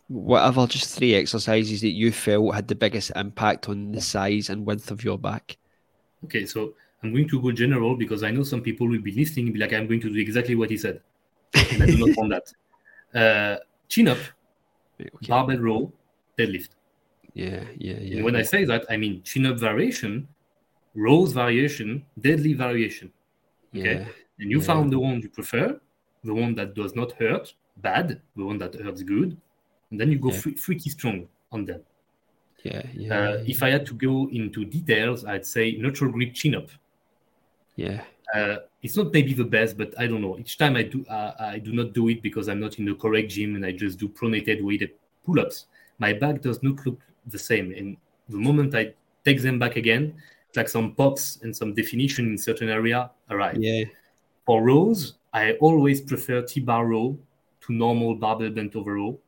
Whatever, just three exercises that you felt had the biggest impact on the size and width of your back. Okay, so I'm going to go general because I know some people will be listening and be like, I'm going to do exactly what he said. And I do not want that. (laughs) Uh, chin up, okay. barbell row, deadlift. Yeah, yeah, yeah. And when. I say that, I mean chin up variation, rows variation, deadlift variation. Okay. Yeah, and you yeah. found the one you prefer, the one that does not hurt bad, the one that hurts good, and then you go yeah. freaky strong on them. Yeah, yeah, uh, yeah, If I had to go into details, I'd say neutral grip chin up. Yeah. Uh, it's not maybe the best, but I don't know. Each time I do, uh, I do not do it because I'm not in the correct gym and I just do pronated weighted pull-ups. My back does not look the same, and the moment I take them back again, it's like some pops and some definition in certain area arrive. Yeah. For rows, I always prefer T-bar row to normal barbell bent over row,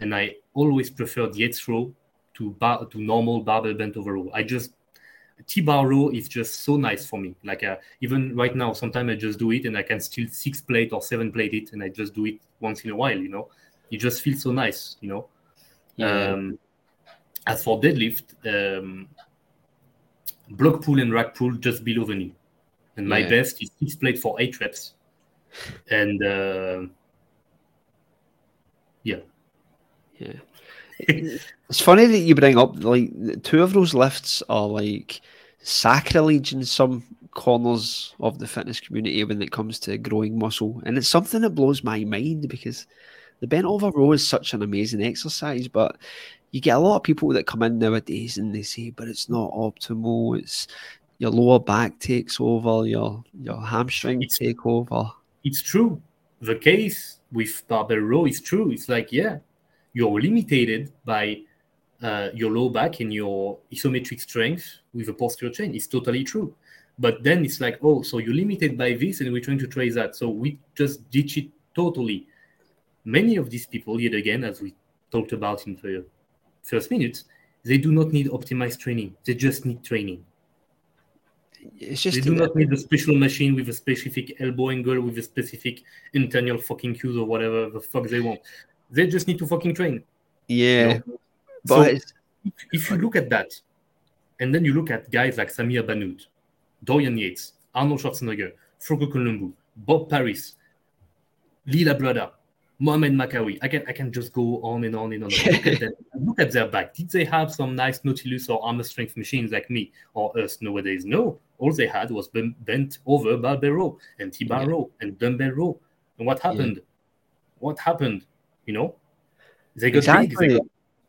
and I always prefer the X row to bar to normal barbell bent over row. I just T-bar row is just so nice for me. Like uh, even right now, sometimes I just do it and I can still six plate or seven plate it, and I just do it once in a while. You know, it just feels so nice. You know. Yeah. Um, as for deadlift, um, block pull and rack pull just below the knee, and my yeah. best is six plate for eight reps and uh, yeah, yeah. it's funny that you bring up like two of those lifts are like sacrilege in some corners of the fitness community when it comes to growing muscle, and it's something that blows my mind because the bent over row is such an amazing exercise, but you get a lot of people that come in nowadays and they say, but it's not optimal. It's your lower back takes over, your your hamstring take over it's true. The case with barbell row is true. It's like, yeah, you're limited by uh, your low back and your isometric strength with a posterior chain. It's totally true. But then it's like, oh, so you're limited by this and we're trying to trace that. So we just ditch it totally. Many of these people, yet again, as we talked about in the first minutes, they do not need optimized training. They just need training it's just they do not need a special machine with a specific elbow angle with a specific internal fucking cues or whatever the fuck they want. They just need to fucking train. Yeah, you know? but so if you look at that, and then you look at guys like Samir Bannout, Dorian Yates, Arnold Schwarzenegger, Franco Columbu, Bob Paris, Lee Labrada, Mohamed Makkawy. I can I can just go on and on and on. look, at them, (laughs) look at their back. Did they have some nice Nautilus or Hammer Strength machines like me or us nowadays? No. All they had was bent over barbell row and T-bar yeah. row and dumbbell row. And what happened? Yeah. What happened? You know, they got exactly. big.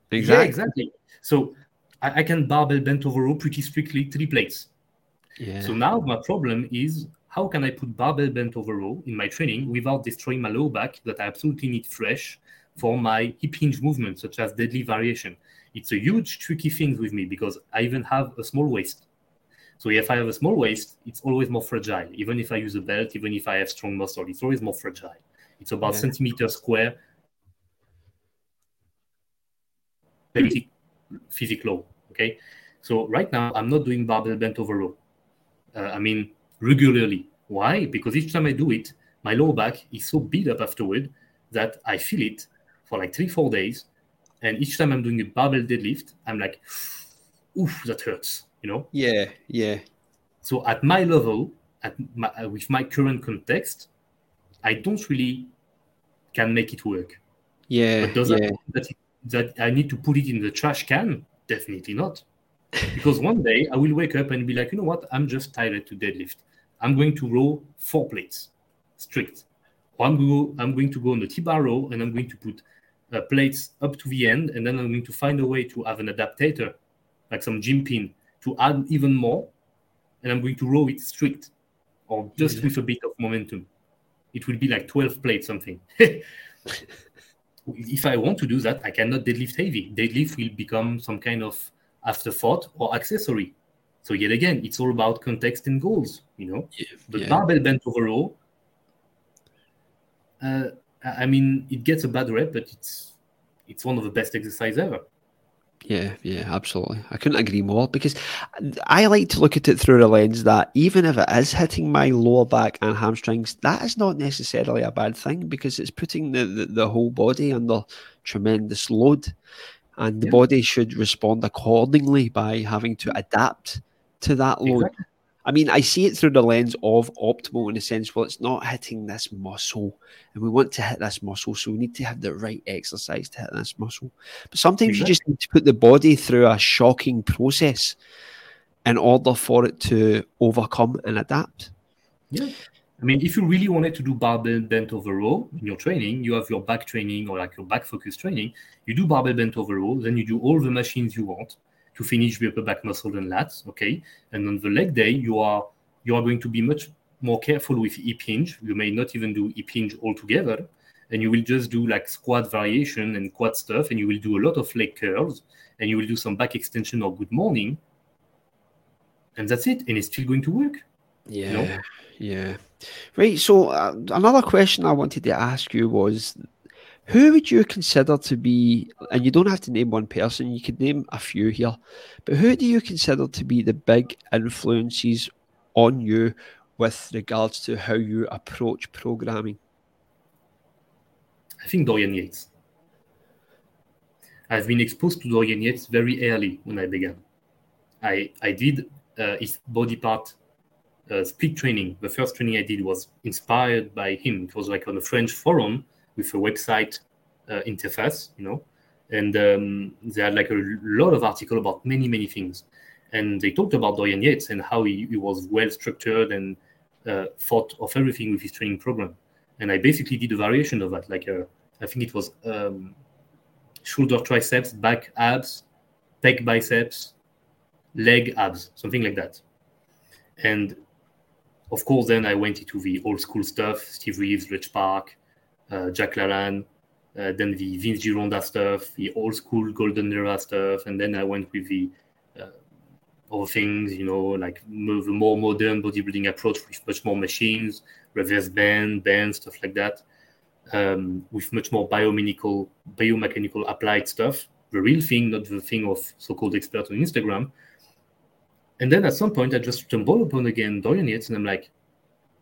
They got... Exactly. Yeah, exactly. So I, I can barbell bent over row pretty strictly three plates. Yeah. So now my problem is how can I put barbell bent over row in my training without destroying my low back that I absolutely need fresh for my hip hinge movement, such as deadlift variation? It's a huge tricky thing with me because I even have a small waist. So if I have a small waist, it's always more fragile. Even if I use a belt, even if I have strong muscle, it's always more fragile. It's about yeah. centimeter square physical low. Okay. So right now I'm not doing barbell bent over row. Uh, I mean, regularly. Why? Because each time I do it, my lower back is so beat up afterward that I feel it for like three, four days. And each time I'm doing a barbell deadlift, I'm like, oof, that hurts, you know? Yeah, yeah. So at my level, at my, uh, with my current context, I don't really can make it work. Yeah. But does yeah. that mean that, that I need to put it in the trash can? Definitely not. because one day I will wake up and be like, you know what? I'm just tired to deadlift. I'm going to row four plates, strict. I'm, go, I'm going to go on the T-bar row and I'm going to put uh, plates up to the end, and then I'm going to find a way to have an adaptator, like some gym pin, to add even more, and I'm going to row it strict, or just with a bit of momentum. It will be like 12 plates something. (laughs) if I want to do that, I cannot deadlift heavy. Deadlift will become some kind of afterthought or accessory. So yet again, it's all about context and goals, you know. Yeah, But yeah. barbell bent over row, uh, I mean, it gets a bad rep, but it's it's one of the best exercise ever. Yeah, yeah, absolutely. I couldn't agree more because I like to look at it through the lens that even if it is hitting my lower back and hamstrings, that is not necessarily a bad thing because it's putting the, the, the whole body under tremendous load. And the Yeah. body should respond accordingly by having to adapt to that load. Exactly. I mean, I see it through the lens of optimal in the sense, well, it's not hitting this muscle, and we want to hit this muscle, so we need to have the right exercise to hit this muscle. But sometimes you just need to put the body through a shocking process in order for it to overcome and adapt. Yeah. I mean, if you really wanted to do barbell bent over row in your training, you have your back training or like your back focus training. You do barbell bent over row, then you do all the machines you want to finish the upper back muscle and lats. Okay, and on the leg day, you are you are going to be much more careful with hip hinge. You may not even do hip hinge altogether, and you will just do like squat variation and quad stuff, and you will do a lot of leg curls, and you will do some back extension or good morning, and that's it. And it's still going to work. Yeah, yeah. Right. So uh, another question I wanted to ask you was, who would you consider to be? And you don't have to name one person. You could name a few here, but who do you consider to be the big influences on you with regards to how you approach programming? I think Dorian Yates. I've been exposed to Dorian Yates very early when I began. I, I did uh, his body part uh, split training. The first training I did was inspired by him. It was like on a French forum with a website uh, interface, you know, and um, they had like a lot of article about many, many things. And they talked about Dorian Yates and how he, he was well structured and uh, thought of everything with his training program. And I basically did a variation of that. Like uh, I think it was um, shoulder triceps, back abs, pec biceps, leg abs, something like that. And of course, then I went into the old school stuff: Steve Reeves, Reg Park, Jack LaLanne, uh, then the Vince Gironda stuff, the old school Golden Era stuff, and then I went with the uh, other things, you know, like mo- the more modern bodybuilding approach with much more machines, reverse band, band, stuff like that, um, with much more biomechanical, biomechanical applied stuff. The real thing, not the thing of so-called experts on Instagram. And then at some point, I just stumbled upon again Dorian Yates, and I'm like,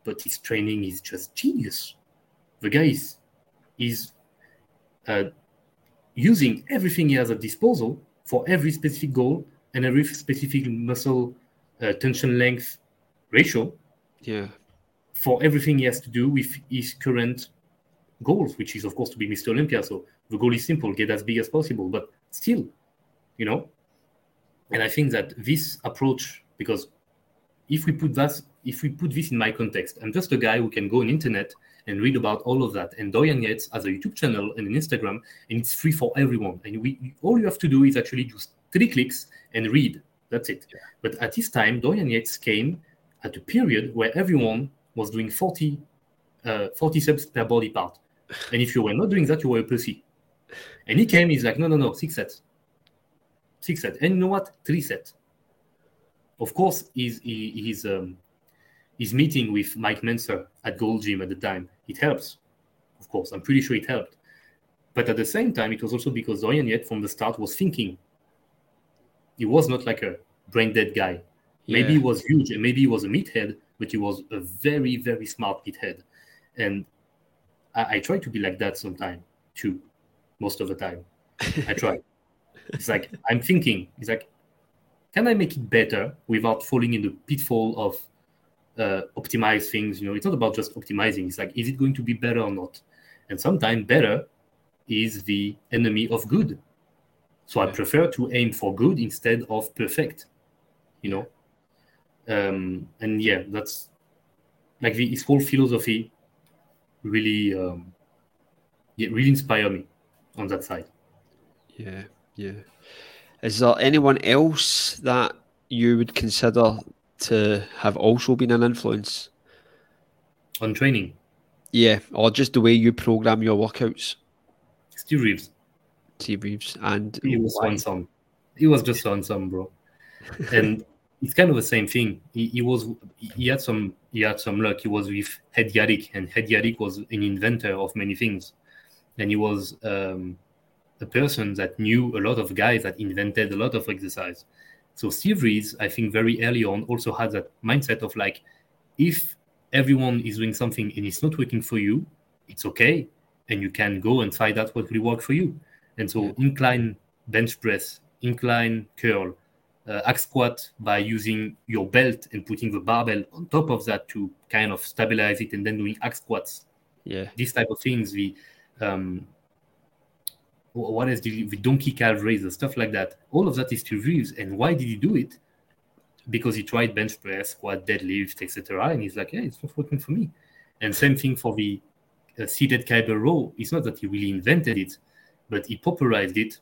but his training is just genius. The guy is, is uh, using everything he has at disposal for every specific goal and every specific muscle uh, tension length ratio Yeah, for everything he has to do with his current goals, which is, of course, to be Mr. Olympia. So the goal is simple get as big as possible, but still, you know. And I think that this approach, because if we put that, if we put this in my context, I'm just a guy who can go on internet and read about all of that. And Dorian Yates has a YouTube channel and an Instagram, and it's free for everyone. And we all you have to do is actually just three clicks and read. That's it. But at this time, Dorian Yates came at a period where everyone was doing 40, uh, 40 steps per body part. And if you were not doing that, you were a pussy. And he came, he's like, no, no, no, six sets. Six sets. And you know what? Three sets. Of course, he's, he, he's, um, his meeting with Mike Mentzer at Gold Gym at the time, it helps. Of course, I'm pretty sure it helped. But at the same time, it was also because Dorian Yates from the start was thinking. He was not like a brain dead guy. Maybe he was huge and maybe he was a meathead, but he was a very, very smart meathead. And I, I try to be like that sometime too, most of the time. I try. (laughs) it's like I'm thinking. It's like, can I make it better without falling in the pitfall of uh, optimize things? You know, it's not about just optimizing. It's like, is it going to be better or not? And sometimes better is the enemy of good. So I prefer to aim for good instead of perfect. You know, um, and yeah, that's like the, his whole philosophy really, um, yeah, really inspire me on that side. Yeah, yeah. Is there anyone else that you would consider to have also been an influence on training? Yeah, or just the way you program your workouts. Steve Reeves. Steve Reeves, and he was why? some. He was just on some, bro. (laughs) And it's kind of the same thing. He, he, was he had some he had some luck. He was with Ed Yarick, and Ed Yarick was an inventor of many things, and he was um, a person that knew a lot of guys that invented a lot of exercise. So Steve Reeves, I think, very early on also had that mindset of like, if everyone is doing something and it's not working for you, it's okay, and you can go and find out what will work for you. And so incline bench press, incline curl, uh, hack squat by using your belt and putting the barbell on top of that to kind of stabilize it, and then doing hack squats. Yeah, these type of things. The um, what is the, donkey calf raiser, stuff like that. All of that is to Reeves. And why did he do it? Because he tried bench press, squat, deadlift, etc. And he's like, yeah, it's not working for me. And same thing for the uh, seated cable row. It's not that he really invented it, but he popularized it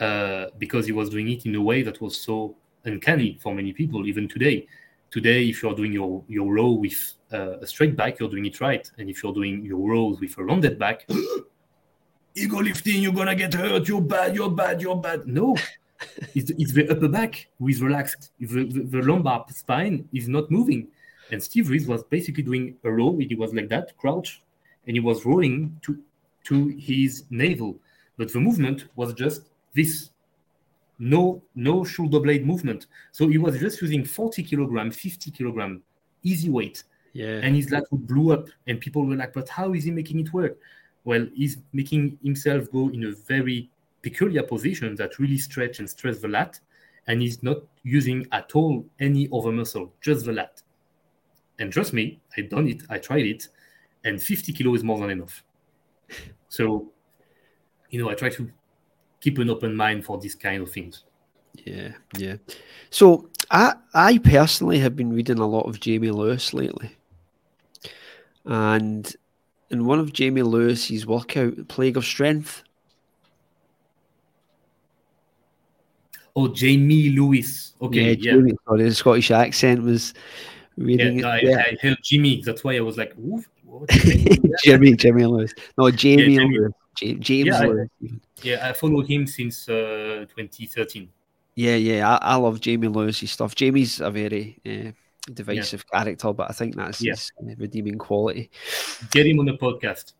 uh, because he was doing it in a way that was so uncanny for many people, even today. Today, if you're doing your, your row with uh, a straight back, you're doing it right. And if you're doing your rows with a rounded back, ego lifting, you're gonna get hurt, you're bad, you're bad, you're bad. No. it's, it's the upper back who is relaxed. The, the, the, lumbar spine is not moving. And Steve Reeves was basically doing a row. He was like that, crouch, and he was rolling to, to his navel. But the movement was just this no no shoulder blade movement. So he was just using 40 kilogram, 50 kilogram, easy weight. Yeah. And his lat would blew up, and people were like, "But how is he making it work?" Well, he's making himself go in a very peculiar position that really stretch and stress the lat, and he's not using at all any other muscle, just the lat. And trust me, I done it, I tried it, and 50 kilo is more than enough. (laughs) So, you know, I try to keep an open mind for these kind of things. Yeah, yeah. So I I personally have been reading a lot of Jamie Lewis lately. And in one of Jamie Lewis's workout, Plague of Strength. Oh, Jamie Lewis. Okay, yeah. Jamie, Sorry, the Scottish accent was reading. Yeah, I, yeah. I heard Jimmy. That's why I was like, (laughs) Jimmy, Jamie Jamie Lewis. No, Jamie, yeah, Jamie. Lewis. James yeah, Lewis. I, yeah, I follow him since uh, 2013. Yeah, yeah, I, I, love Jamie Lewis's stuff. Jamie's a very uh, divisive yeah. character, but I think that's yeah. his redeeming quality. Get him on the podcast.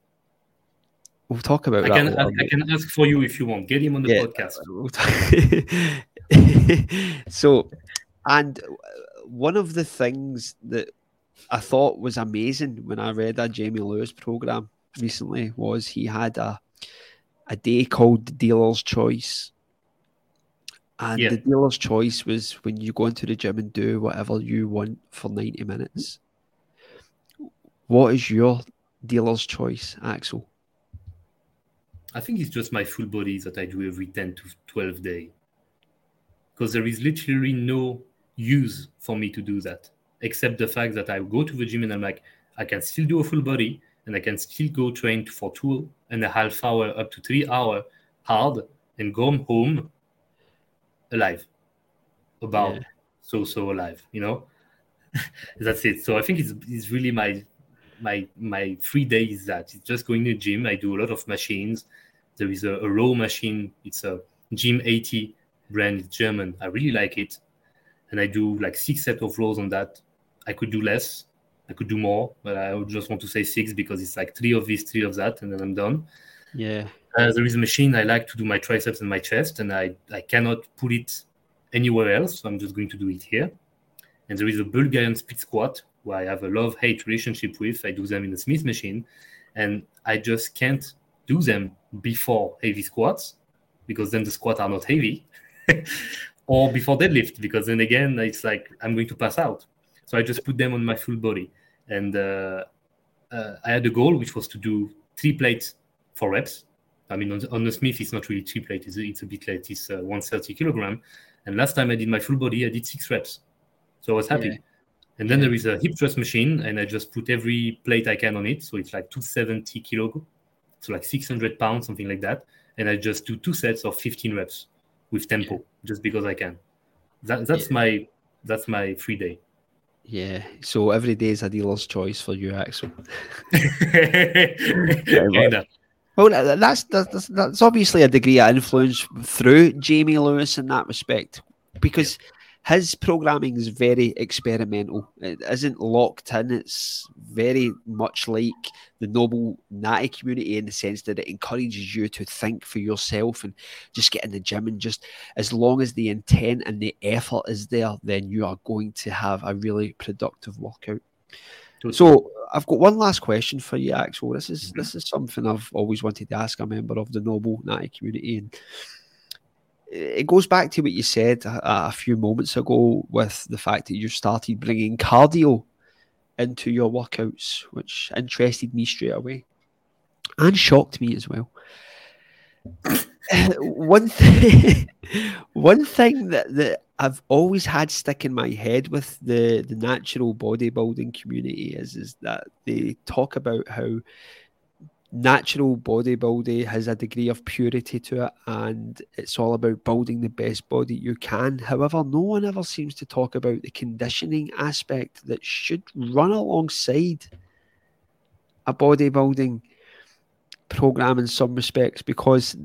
We'll talk about I that. Can, I, I, can ask for you if you want. Get him on the yeah, podcast. (laughs) so, and one of the things that I thought was amazing when I read that Jamie Lewis program recently was he had a a day called the dealer's choice. And yeah. the dealer's choice was when you go into the gym and do whatever you want for 90 minutes. What is your dealer's choice, Axel? I think it's just my full body that I do every 10 to 12 days. Because there is literally no use for me to do that, except the fact that I go to the gym and I'm like, I can still do a full body and I can still go train for two and a half hour up to three hour hard and go home alive. About yeah. so so alive you know? (laughs) That's it. So i think it's, it's really my my my free day is that it's just going to the gym. I do a lot of machines. There is a, a row machine. It's a gym 80 brand. It's german. I really like it. And i do like six set of rows on that. I could do less. I could do more but i would just want to say six because it's like three of this three of that and then i'm done. Yeah. Uh, there is a machine I like to do my triceps and my chest, and I, I cannot put it anywhere else. So I'm just going to do it here. And there is a Bulgarian split squat where I have a love hate relationship with. I do them in the Smith machine, and I just can't do them before heavy squats because then the squats are not heavy, (laughs) or before deadlift because then again it's like I'm going to pass out. So I just put them on my full body, and uh, uh, I had a goal which was to do three plates for reps. I mean, on the, on the Smith, it's not really three plate; it's, it's a bit late. It's uh, 130 kilogram. And last time I did my full body, I did six reps, so I was happy. Yeah. And then yeah. there is a hip thrust machine, and I just put every plate I can on it. So it's like 270 kilo, so like 600 pounds, something like that. And I just do two sets of 15 reps with tempo, yeah. just because I can. That, that's my that's my free day. Yeah, so every day is a dealer's choice for you, Axel. (laughs) well, uh, that's, that's that's obviously a degree of influence through Jamie Lewis in that respect, because his programming is very experimental. It isn't locked in. It's very much like the noble natty community in the sense that it encourages you to think for yourself and just get in the gym and just as long as the intent and the effort is there, then you are going to have a really productive workout. So I've got one last question for you, Axel. This is mm-hmm. this is something I've always wanted to ask a member of the noble natty community and it goes back to what you said a, a, few moments ago with the fact that you started bringing cardio into your workouts, which interested me straight away and shocked me as well. (laughs) (laughs) one thing, (laughs) one thing that, that I've always had stick in my head with the, the natural bodybuilding community is is that they talk about how natural bodybuilding has a degree of purity to it and it's all about building the best body you can. However, no one ever seems to talk about the conditioning aspect that should run alongside a bodybuilding program in some respects because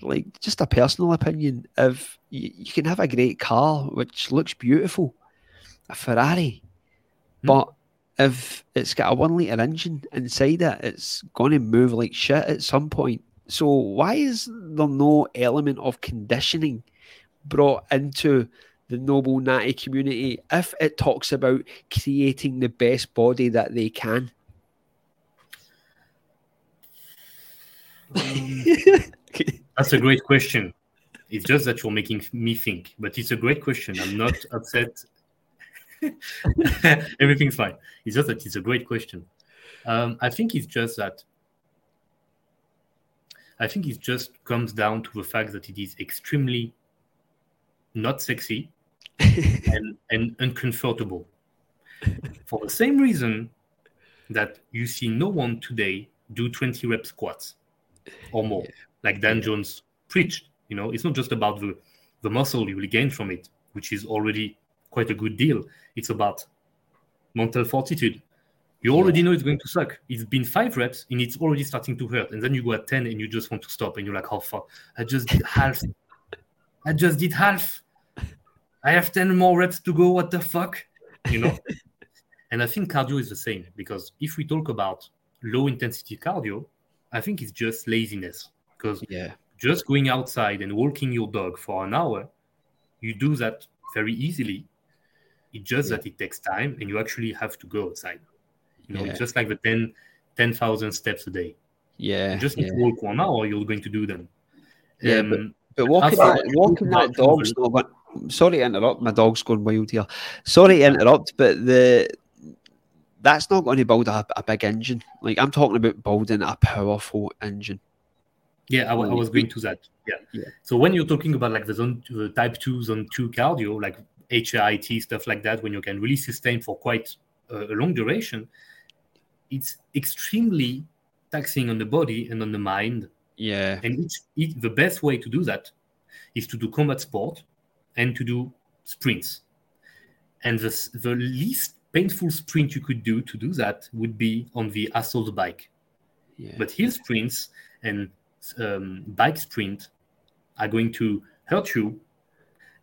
like just a personal opinion if you, you can have a great car which looks beautiful a ferrari mm. but if it's got a one litre engine inside it, it's going to move like shit at some point. So why is there no element of conditioning brought into the noble natty community if it talks about creating the best body that they can? Um, (laughs) that's a great question. It's just that you're making me think, but it's a great question. I'm not (laughs) upset (laughs) Everything's fine. It's just that it's a great question. Um, I think it's just that. I think it just comes down to the fact that it is extremely not sexy and, and uncomfortable. For the same reason that you see no one today do 20 rep squats or more, like Dan Jones preached. You know, it's not just about the, the muscle you will gain from it, which is already quite a good deal. It's about mental fortitude. You already yeah. know it's going to suck. It's been five reps and it's already starting to hurt. And then you go at 10 and you just want to stop and you're like, oh, how far? I just did half. I just did half. I have 10 more reps to go. What the fuck? You know? (laughs) and I think cardio is the same because if we talk about low intensity cardio, I think it's just laziness. Because yeah. just going outside and walking your dog for an hour, you do that very easily it's just yeah. that it takes time and you actually have to go outside. You know, yeah. just like the 10 10,000 steps a day. Yeah. You just need to walk one hour, you're going to do them. Yeah, um, but, but walking that, walking that dog's not sorry to interrupt, my dog's going wild here. Sorry to interrupt, but the that's not going to build a, a big engine. Like I'm talking about building a powerful engine. Yeah, I, I was going to that. Yeah. yeah. So when you're talking about like the zone the type two, zone two cardio, like HIIT, stuff like that, when you can really sustain for quite a, a long duration, it's extremely taxing on the body and on the mind. Yeah. And it's, it, the best way to do that is to do combat sport and to do sprints. And the, the least painful sprint you could do to do that would be on the assault bike. Yeah. But hill sprints and um, bike sprint are going to hurt you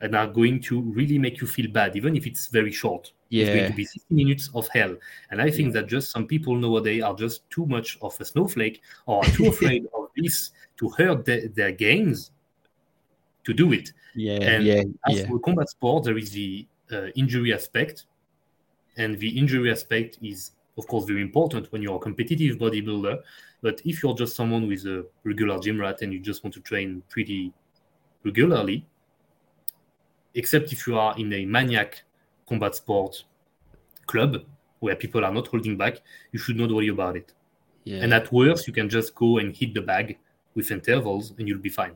and are going to really make you feel bad, even if it's very short. Yeah. It's going to be 60 minutes of hell. And I think yeah. that just some people nowadays are just too much of a snowflake or too (laughs) afraid of this to hurt the, their gains to do it. Yeah. And yeah, as yeah. for combat sport, there is the uh, injury aspect. And the injury aspect is of course very important when you're a competitive bodybuilder. But if you're just someone with a regular gym rat and you just want to train pretty regularly, except if you are in a maniac combat sport club where people are not holding back, you should not worry about it. Yeah. And at worst, you can just go and hit the bag with intervals and you'll be fine.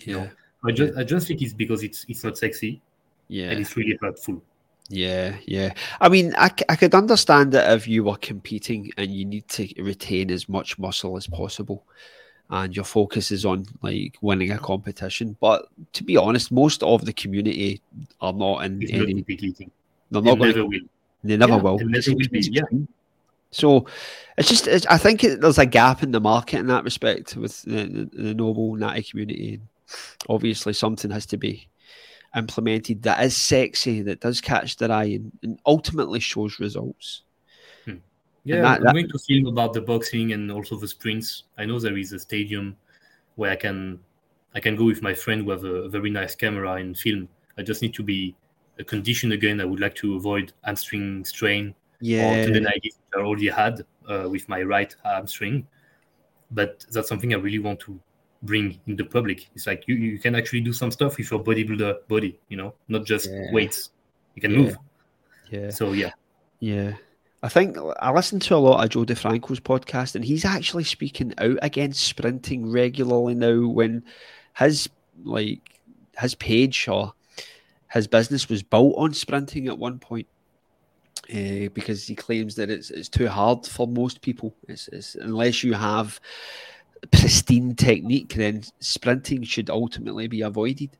You yeah. know? I just I just think it's because it's it's not sexy Yeah. and it's really hurtful. Yeah, yeah. I mean, I, I could understand that if you were competing and you need to retain as much muscle as possible and your focus is on like winning a competition. But to be honest, most of the community are not in It's any, competing. they're not going never they never Yeah, will. it never will be, yeah. So it's just, it's, I think it, there's a gap in the market in that respect with the, the, the noble natty community. Obviously, something has to be implemented that is sexy, that does catch their eye, and, and ultimately shows results. Yeah, that- I'm that- going to film about the boxing and also the sprints. I know there is a stadium where I can I can go with my friend who have a, very nice camera and film. I just need to be a condition again. I would like to avoid hamstring strain or Yeah, tendonitis which I already had uh, with my right hamstring. But that's something I really want to bring in the public. It's like you, you can actually do some stuff with your bodybuilder body, you know, not just Yeah. weights. You can Yeah. move. yeah, So yeah, yeah. I think I listened to a lot of Joe DeFranco's podcast, and he's actually speaking out against sprinting regularly now. When his like his page or his business was built on sprinting at one point, uh, because he claims that it's it's too hard for most people. It's, it's unless you have pristine technique, then sprinting should ultimately be avoided.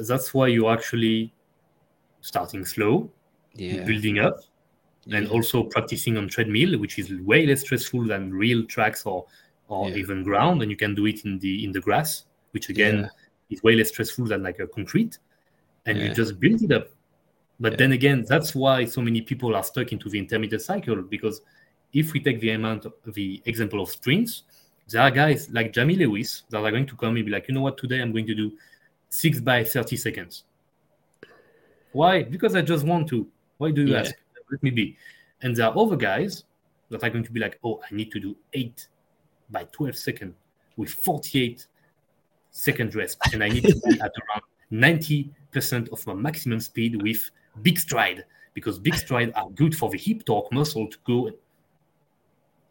That's why you're actually starting slow, Yeah, building up, and also practicing on treadmill, which is way less stressful than real tracks or or Yeah. even ground. And you can do it in the in the grass, which again Yeah. is way less stressful than like a concrete. And Yeah. you just build it up. But Yeah. then again, that's why so many people are stuck into the intermittent cycle because if we take the amount of the example of sprints, there are guys like Jamie Lewis that are going to come and be like, you know what, today I'm going to do six by 30 seconds. Why? Because I just want to. Why do you Yeah. ask? Let me be. And there are other guys that are going to be like, oh, I need to do eight by 12 seconds with 48 second rest. And I need to be at around 90% of my maximum speed with big stride because big (laughs) stride are good for the hip torque muscle to go.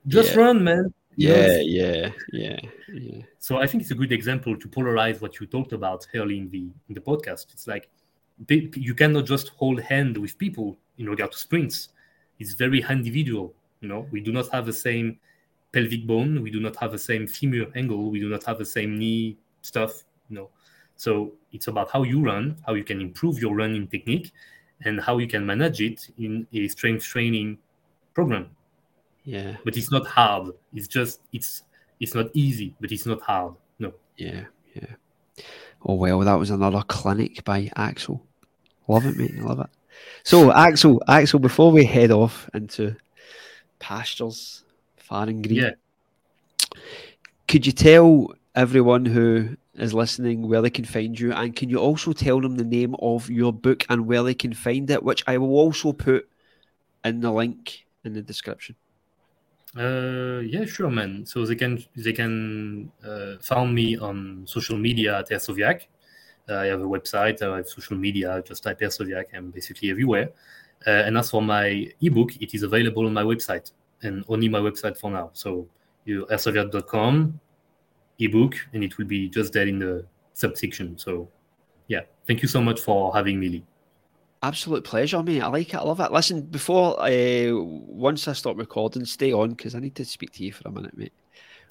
Just Yeah. run, man. Yeah, yeah, yeah, yeah. so I think it's a good example to polarize what you talked about early in the in the podcast. It's like pe- you cannot just hold hand with people in regard to sprints. It's very individual. You know, we do not have the same pelvic bone. We do not have the same femur angle. We do not have the same knee stuff. You know, so it's about how you run, how you can improve your running technique, and how you can manage it in a strength training program. Yeah, But it's not hard. It's just it's it's not easy, but it's not hard. No. yeah, yeah. Oh well, that was another clinic by Axel. Love it, mate. I love it. So, Axel, Axel, before we head off into pastures far and green, Yeah. could you tell everyone who is listening where they can find you, and can you also tell them the name of your book and where they can find it, which I will also put in the link in the description. Uh, yeah, sure, man. So they can they can uh, find me on social media at Hersovyac. Uh, I have a website. I have social media. Just type Hersovyac. I'm basically everywhere. Uh, and as for my ebook, it is available on my website and only my website for now. So you hersovyac.com ebook, and it will be just there in the subsection. So yeah, thank you so much for having me. Lee. Absolute pleasure, mate. I like it. I love it. Listen, before uh, once I stop recording, stay on because I need to speak to you for a minute, mate.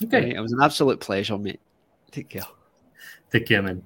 Okay, Right, it was an absolute pleasure, mate. Take care. take care, man.